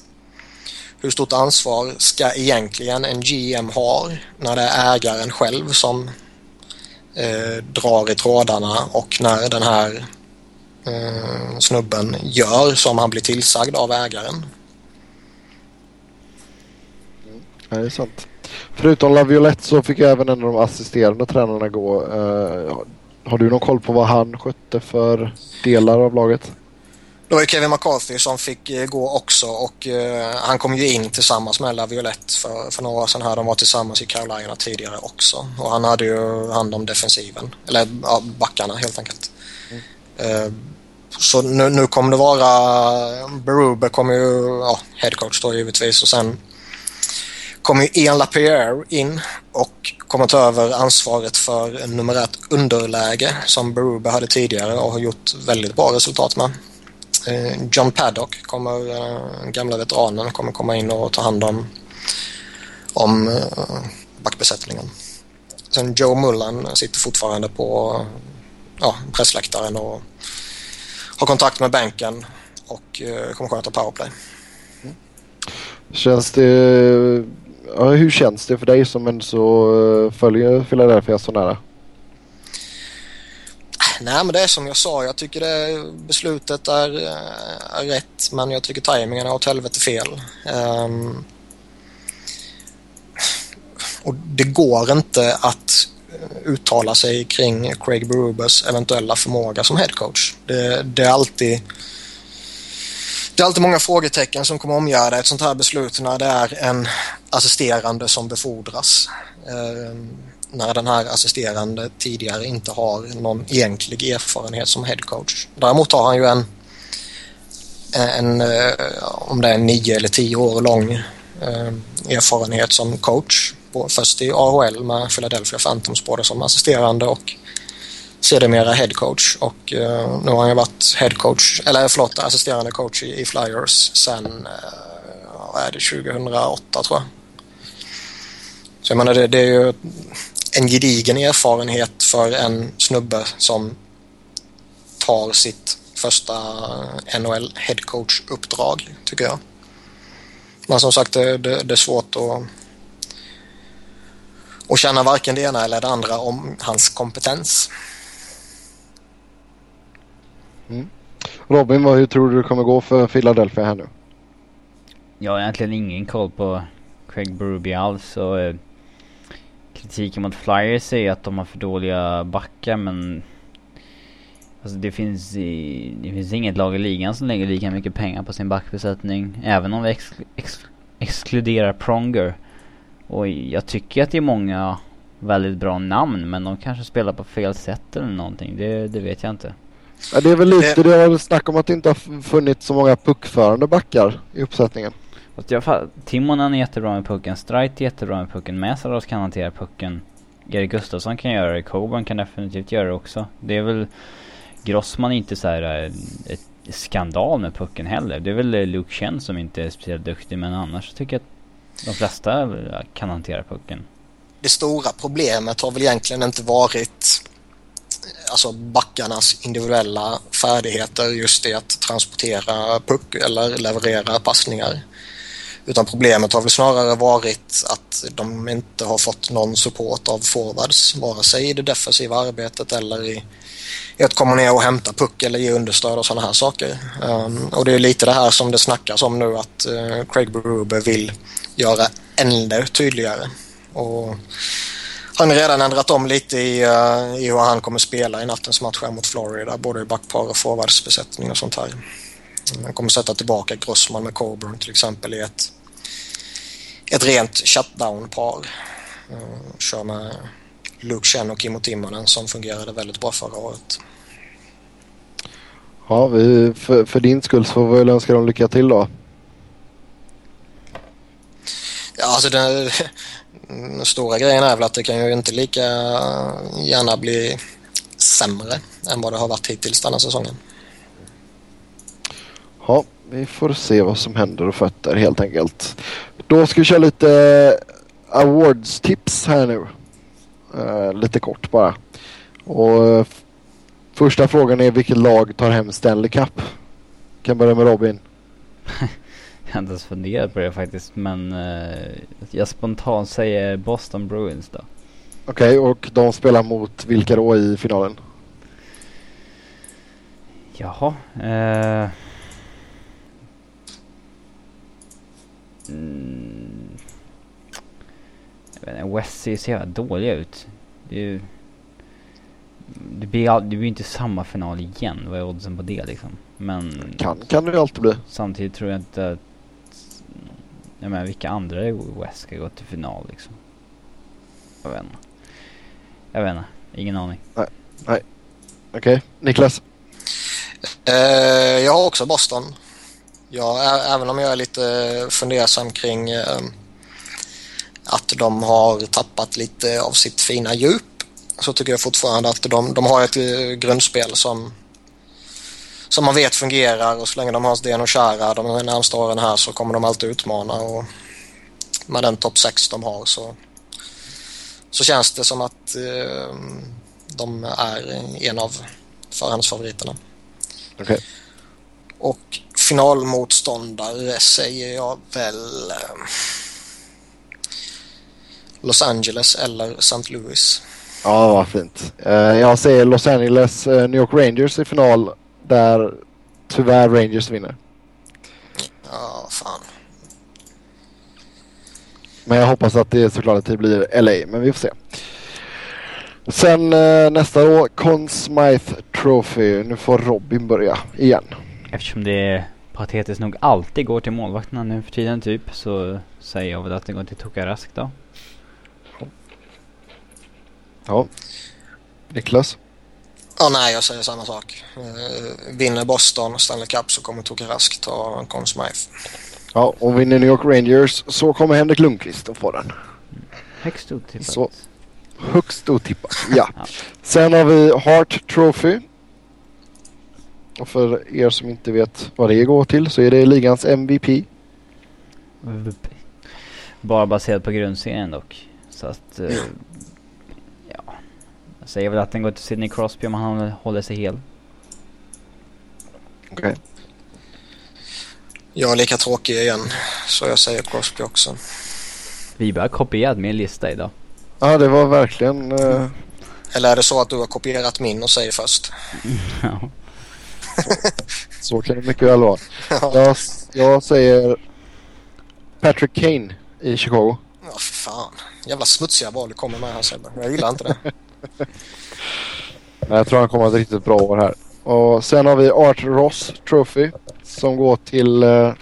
hur stort ansvar ska egentligen en GM ha när det är ägaren själv som eh, drar i trådarna och när den här eh, snubben gör som han blir tillsagd av ägaren. Ja, det är sant. Förutom Laviolette så fick även en av de assisterande tränarna gå. Eh, har du någon koll på vad han skötte för delar av laget? Det var ju Kevin McCarthy som fick eh, gå också och uh, han kom ju in tillsammans med Laviolette för, för några år sedan här. De var tillsammans i Carolina tidigare också och han hade ju hand om defensiven, eller ja, backarna helt enkelt. Mm. Uh, så nu, nu kommer det vara, Berube kommer ju, ja, headcoach då givetvis och sen kommer ju Ian LaPierre in och kommer ta över ansvaret för nummer ett underläge som Berube hade tidigare och har gjort väldigt bra resultat med. Eh, John Paddock, kommer, eh, gamla veteranen, kommer komma in och ta hand om, om eh, backbesättningen. Sen Joe Mullan sitter fortfarande på ja, pressläktaren och har kontakt med bänken och kommer sköta powerplay. Känns det... Ja, hur känns det för dig som en så följer Philadelphia så nära? Nej men det är som jag sa, jag tycker det beslutet är, eh, är rätt men jag tycker tajmingen är åt helvete fel. Um, och det går inte att eh, uttala sig kring Craig Berubers eventuella förmåga som headcoach. Det, det, är alltid det är alltid många frågetecken som kommer omgärda ett sånt här beslut när det är en assisterande som befordras. Um, när den här assisterande tidigare inte har någon egentlig erfarenhet som headcoach. Däremot har han ju en, en eh, om det är nio eller tio år lång eh, erfarenhet som coach. Först i AHL med Philadelphia Phantoms både som assisterande och sedermera headcoach och uh, nu har han ju varit headcoach, eller förlåt, assisterande coach i, i Flyers sen, uh, vad är det, 2008 tror jag. Så jag menar det, det är ju en gedigen erfarenhet för en snubbe som tar sitt första NHL headcoach-uppdrag, tycker jag. Men som sagt, det, det, det är svårt att, att känna varken det ena eller det andra om hans kompetens. Mm. Robin, vad, hur tror du det kommer gå för Philadelphia här nu? Jag har egentligen ingen koll på Craig Berube alls. Och, kritiken mot Flyers är att de har för dåliga backar men Alltså det finns, i, det finns inget lag i ligan som lägger lika mycket pengar på sin backbesättning. Även om vi ex, ex, exkluderar Pronger. Och jag tycker att det är många väldigt bra namn men de kanske spelar på fel sätt eller någonting. Det, det vet jag inte. Ja, det är väl lite det har snack om att det inte har funnits så många puckförande backar i uppsättningen. Fast jag Timonen är jättebra med pucken, Strite är jättebra med pucken, Mäsaros kan hantera pucken. Erik Gustafsson kan göra det, Coburn kan definitivt göra det också. Det är väl Grossman är inte så här eh, ett skandal med pucken heller. Det är väl eh, Luke Chen som inte är speciellt duktig men annars tycker jag att de flesta eh, kan hantera pucken. Det stora problemet har väl egentligen inte varit alltså backarnas individuella färdigheter just i att transportera puck eller leverera passningar. Utan problemet har väl snarare varit att de inte har fått någon support av forwards, vare sig i det defensiva arbetet eller i, i att komma ner och hämta puck eller ge understöd och sådana här saker. Um, och det är lite det här som det snackas om nu att uh, Craig Berube vill göra ännu tydligare. Och han har redan ändrat om lite i, uh, i hur han kommer spela i nattens match här mot Florida, både i backpar och forwardsbesättning och sånt här. Han kommer sätta tillbaka Grossman med Coburn till exempel i ett ett rent shutdown-par. Uh, kör med Luke Chen och Kimmo Timonen som fungerade väldigt bra förra året. Ja, vi, för, för din skull så får vi väl önska dem lycka till då. Ja, alltså den, den stora grejen är väl att det kan ju inte lika gärna bli sämre än vad det har varit hittills den här säsongen. Ja, vi får se vad som händer och fötter helt enkelt. Då ska vi köra lite eh, awards-tips här nu. Uh, lite kort bara. Och uh, första frågan är vilket lag tar hem Stanley Cup? Kan börja med Robin. jag har inte ens funderat på det faktiskt men uh, jag spontant säger Boston Bruins då. Okej, okay, och de spelar mot vilka då i finalen? Jaha. Uh... Mm. Jag vet inte, West ser så jävla dåliga ut. Det, är ju, det, blir, det blir inte samma final igen. Vad är oddsen på det liksom? Men... Kan, kan det ju alltid bli. Samtidigt tror jag inte att... Jag menar vilka andra i West ska gå till final liksom? Jag vet inte. Jag vet inte. Ingen aning. Nej. Nej. Okej. Okay. Niklas? Uh, jag har också Boston. Ja, även om jag är lite fundersam kring eh, de har tappat lite av sitt fina djup så tycker jag fortfarande att de, de har ett eh, grundspel som som man vet fungerar och så länge de har Zdeno och Chara de närmsta åren här så kommer de alltid utmana och med den topp 6 de har så, så känns det som att eh, de är en av förhandsfavoriterna. Okay. Och finalmotståndare säger jag väl eh, Los Angeles eller St. Louis. Ja, vad fint. Uh, jag säger Los Angeles, uh, New York Rangers i final där tyvärr Rangers vinner. Ja, fan. Men jag hoppas att det såklart att det blir LA, men vi får se. Sen nästa då, Conn Smythe Trophy. Nu får Robin börja igen. Eftersom det patetiskt nog alltid går till målvakterna nu för tiden typ så säger jag väl att det går till Toka Rask då. Ja. Niklas? Ja, nej, jag säger samma sak. Uh, vinner Boston Stanley Cup så kommer Toka Rask ta Conn Smythe. Ja, och vinner New York Rangers så kommer Henrik Lundqvist att få den. Högst otippat. Så, högst otippat, ja. ja. Sen har vi Hart Trophy. Och för er som inte vet vad det går till så är det ligans MVP. Bara baserat på grundserien dock. Så att... Uh, ja. Jag säger väl att den går till Sidney Crosby om han håller sig hel. Okej. Okay. Jag är lika tråkig igen. Så jag säger Crosby också. Vi bara kopierat min lista idag. Ja, det var verkligen... Uh... Eller är det så att du har kopierat min och säger först? ja. Så kan det mycket väl vara. Jag, jag säger Patrick Kane i Chicago. Ja, för fan. Jävla smutsiga val du kommer med här Sebbe. Jag gillar inte det. jag tror han kommer att ha ett riktigt bra år här. Och sen har vi Art Ross Trophy som går till uh,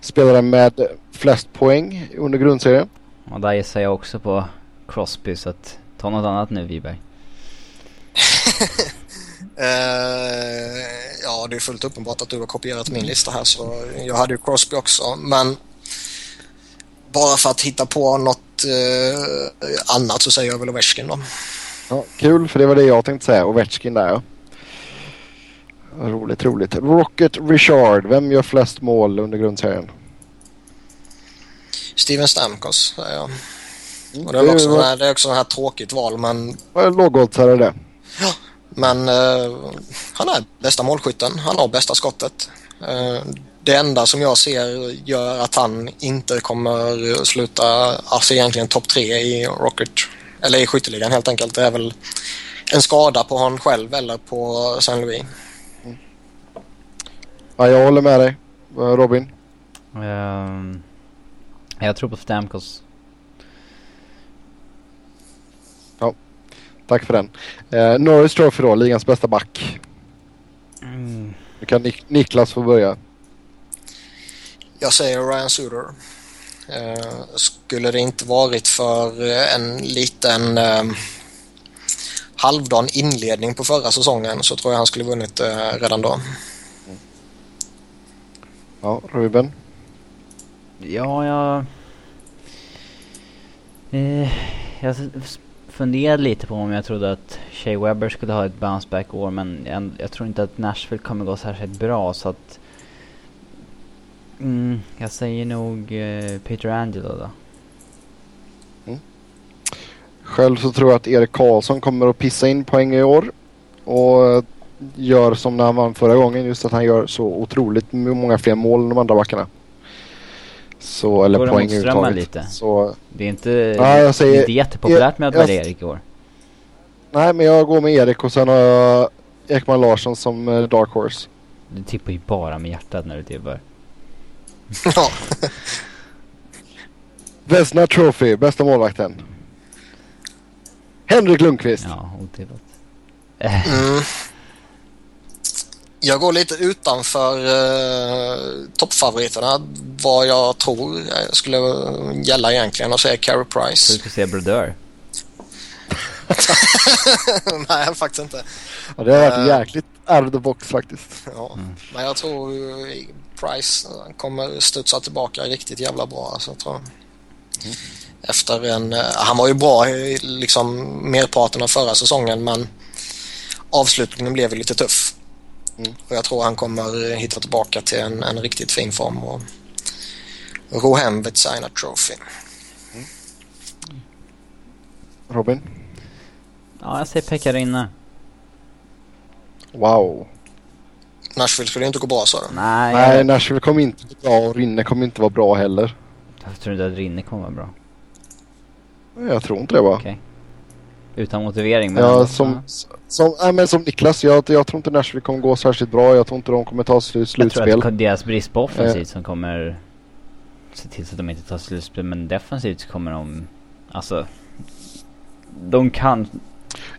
spelaren med flest poäng under grundserien. Och där gissar jag också på Crosby så att ta något annat nu Wiberg. Uh, ja, det är fullt uppenbart att du har kopierat min lista här så jag hade ju Crosby också. Men bara för att hitta på något uh, annat så säger jag väl Ovechkin då. Ja, kul, för det var det jag tänkte säga. Ovechkin där ja. Roligt, roligt. Rocket Richard, vem gör flest mål under grundserien? Steven Stamkos, säger jag. Mm, Och det är, också, var... det är också ett här tråkigt val men... Lågoddsare det. Ja, men uh, han är bästa målskytten. Han har bästa skottet. Uh, det enda som jag ser gör att han inte kommer sluta, alltså egentligen topp tre i Rocket, eller i skytteligan helt enkelt, det är väl en skada på honom själv eller på Saint Louis. Mm. Ja, jag håller med dig. Robin? Um, jag tror på Stamkos. Tack för den. Eh, Norris Trophy då, ligans bästa back. Mm. Nu kan Nik Niklas få börja. Jag säger Ryan Suter. Eh, skulle det inte varit för eh, en liten eh, halvdan inledning på förra säsongen så tror jag han skulle vunnit eh, redan då. Ja, Ruben? Ja, jag... Eh, jag funderade lite på om jag trodde att Shea Webber skulle ha ett bounce back år men jag, jag, tror inte att Nashville kommer gå särskilt bra så att mm, jag säger nog eh, Peter Angelo då. Mm. Själv så tror jag att Erik Karlsson kommer att pissa in poäng i år och eh, gör som när han vann förra gången just att han gör så otroligt många fler mål än de andra backarna. Så, eller poäng överhuvudtaget. lite? Så, det är inte, ja, jag säger, inte jättepopulärt med att välja Erik i år. Nej, men jag går med Erik och sen har jag Ekman Larsson som eh, Dark Horse. Du tippar ju bara med hjärtat när du tippar. Ja. Vesna Trophy, bästa målvakten. Henrik Lundqvist. Ja, otippat. Mm. Jag går lite utanför uh, toppfavoriterna. Vad jag tror skulle gälla egentligen och säga Carey Price. Du ska säga Brodeur. Nej, faktiskt inte. Ja, det har varit uh, jäkligt out of box faktiskt. Ja, mm. men jag tror Price kommer studsa tillbaka riktigt jävla bra. Alltså, tror jag. Mm. Efter en, eh, han var ju bra i liksom merparten av förra säsongen men avslutningen blev lite tuff. Mm. Och jag tror han kommer hitta tillbaka till en, en riktigt fin form och ro hem Vetsina Trophy. Mm. Robin? Ja, jag säger Pekarinne. Wow. Nashville skulle inte gå bra sa du? Nej, Nej Nashville kommer inte vara bra och Rinne kommer inte vara bra heller. Jag tror inte att Rinne kommer vara bra. Jag tror inte det va? Okej. Utan motivering men... Ja, som, som, nej, men som Niklas, jag, jag tror inte Nashville kommer gå särskilt bra. Jag tror inte de kommer ta slutspel. Jag tror att deras brist på offensivt eh. som kommer se till så att de inte tar slutspel. Men defensivt så kommer de... Alltså... De kan...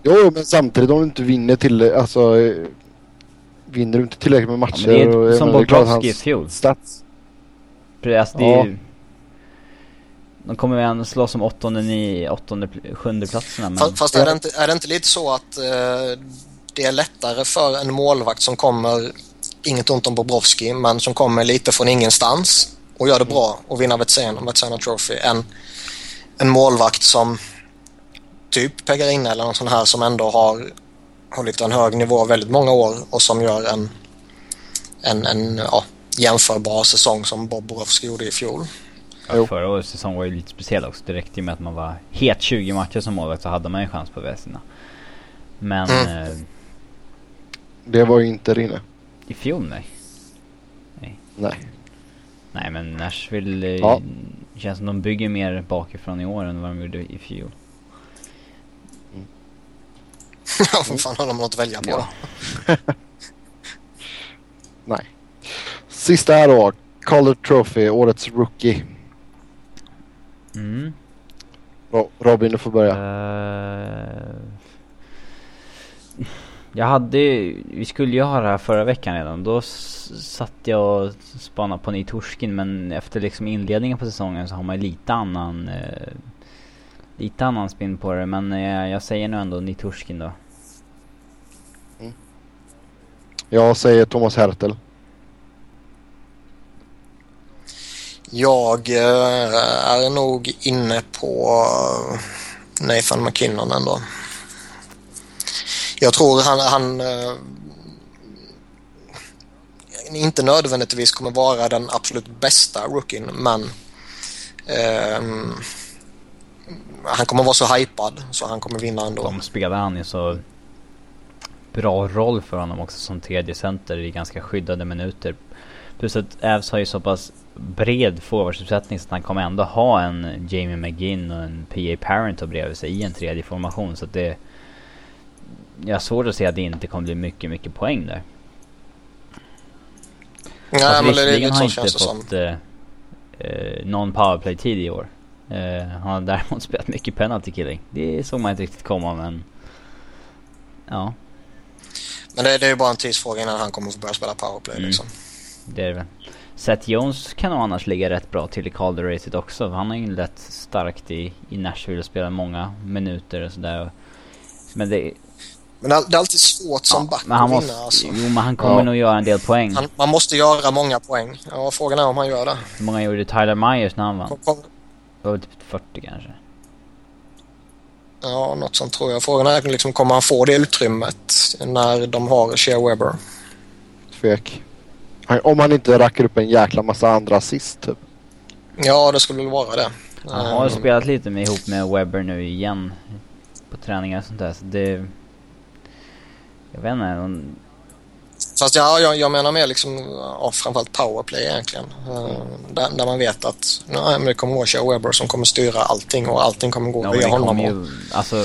Jo, men samtidigt om du inte vinner till... Alltså... Vinner du inte tillräckligt med matcher... Ja, det är som Bobrovski i fjol. Stats. Alltså, det är ja de kommer väl slåss om åttonde, nio, åttonde, sjunde platserna. Men... Fast, är, det inte, är det inte lite så att eh, det är lättare för en målvakt som kommer, inget ont om Bobrovski, men som kommer lite från ingenstans och gör det bra och vinner Vetsena, Vetsena Trophy än en målvakt som typ Pegarina eller någon sån här som ändå har hållit en hög nivå väldigt många år och som gör en, en, en ja, jämförbar säsong som Bobrovski gjorde i fjol. Ja, förra årets säsong var ju lite speciell också. Det räckte ju med att man var het 20 matcher som målvakt så hade man ju en chans på Vesina. Men... Mm. Eh, det var ju inte Rinne. I fjol nej. Nej. Nej. Nej men Nashville eh, ja. känns som de bygger mer bakifrån i år än vad de gjorde i fjol. Mm. ja, vad fan har de något att välja på ja. Nej. Sista här då. Calder Trophy, årets rookie. Mm. Robin, du får börja. Uh, jag hade vi skulle ju ha det här förra veckan redan. Då satt jag och spanade på Nitorskin men efter liksom inledningen på säsongen så har man ju lite annan uh, lite annan spin på det. Men uh, jag säger nu ändå Nitorskin då. Mm. Jag säger Thomas Hertel. Jag eh, är nog inne på eh, Nathan McKinnon ändå. Jag tror han, han eh, inte nödvändigtvis kommer vara den absolut bästa rookien men eh, han kommer vara så hypad så han kommer vinna ändå. De spelar han ju så bra roll för honom också som tredje center i ganska skyddade minuter. Plus att Avs har ju så pass bred forwardsuppsättning så att han kommer ändå ha en Jamie McGinn och en PA Parent bredvid sig i en tredje formation så att det... Jag har svårt att se att det inte kommer bli mycket, mycket poäng där. Nej Fast men det är lite har inte fått eh, eh, någon powerplay-tid i år. Eh, han har däremot spelat mycket penalty killing. Det såg man inte riktigt komma men... Ja. Men det, det är ju bara en tidsfråga innan han kommer få börja spela powerplay mm. liksom. Det är det väl. Seth Jones kan nog annars ligga rätt bra till i Calder-racet också. Han har ju inlett starkt i, i Nashville och spelat många minuter och sådär. Men det... Men det är alltid svårt som ja, back men han att vinna alltså. Jo men han kommer ja. nog göra en del poäng. Han, man måste göra många poäng. Ja frågan är om han gör det. Hur många gjorde Tyler Myers när han vann? Kom, kom. Det var typ 40 kanske. Ja, något sånt tror jag. Frågan är liksom, kommer han få det utrymmet när de har Shea Weber? Tvek. Om han inte rackar upp en jäkla massa andra assist typ. Ja, det skulle väl vara det. Han har um, spelat lite med, ihop med Webber nu igen. På träningar och sånt där. Så det... Jag vet inte. Hon... Fast ja, jag, jag menar mer liksom, ja, framförallt powerplay egentligen. Uh, där, där, man vet att nej, men det kommer vara Joe Webber som kommer styra allting och allting kommer gå ja, via honom. Ju, alltså,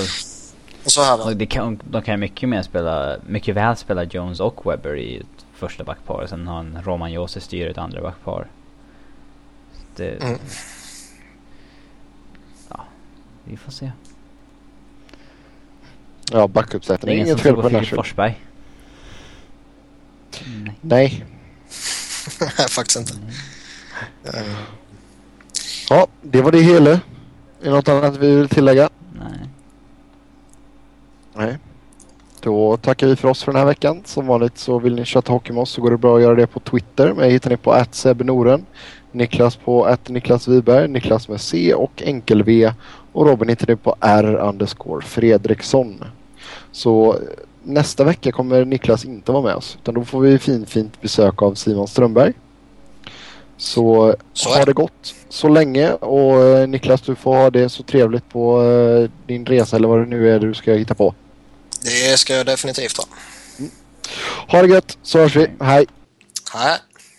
och så här, det kan, de kan mycket mer spela, mycket väl spela Jones och Webber i första backpar. Sen har han Roman Jose styr ett andra backpar. Det... Mm. Ja, vi får se. Ja, backuppsättning. Det är inget fel på Filip Forsberg. Nej. Nej. Faktiskt inte. Mm. Uh. Ja, det var det hela. Är det något annat vi vill tillägga? Nej. Nej. Då tackar vi för oss för den här veckan. Som vanligt så vill ni chatta hockey med oss så går det bra att göra det på Twitter. Mig hittar ni på Noren. Niklas på att Niklas Wiberg, Niklas med C och enkel-V och Robin hittar du på R underscore Fredriksson. Så nästa vecka kommer Niklas inte vara med oss utan då får vi fin, fint besök av Simon Strömberg. Så, Så ha det gott så länge och eh, Niklas du får ha det så trevligt på eh, din resa eller vad det nu är du ska hitta på. Det ska jag definitivt ha. Ha det gött så hörs vi. Hej! Nej.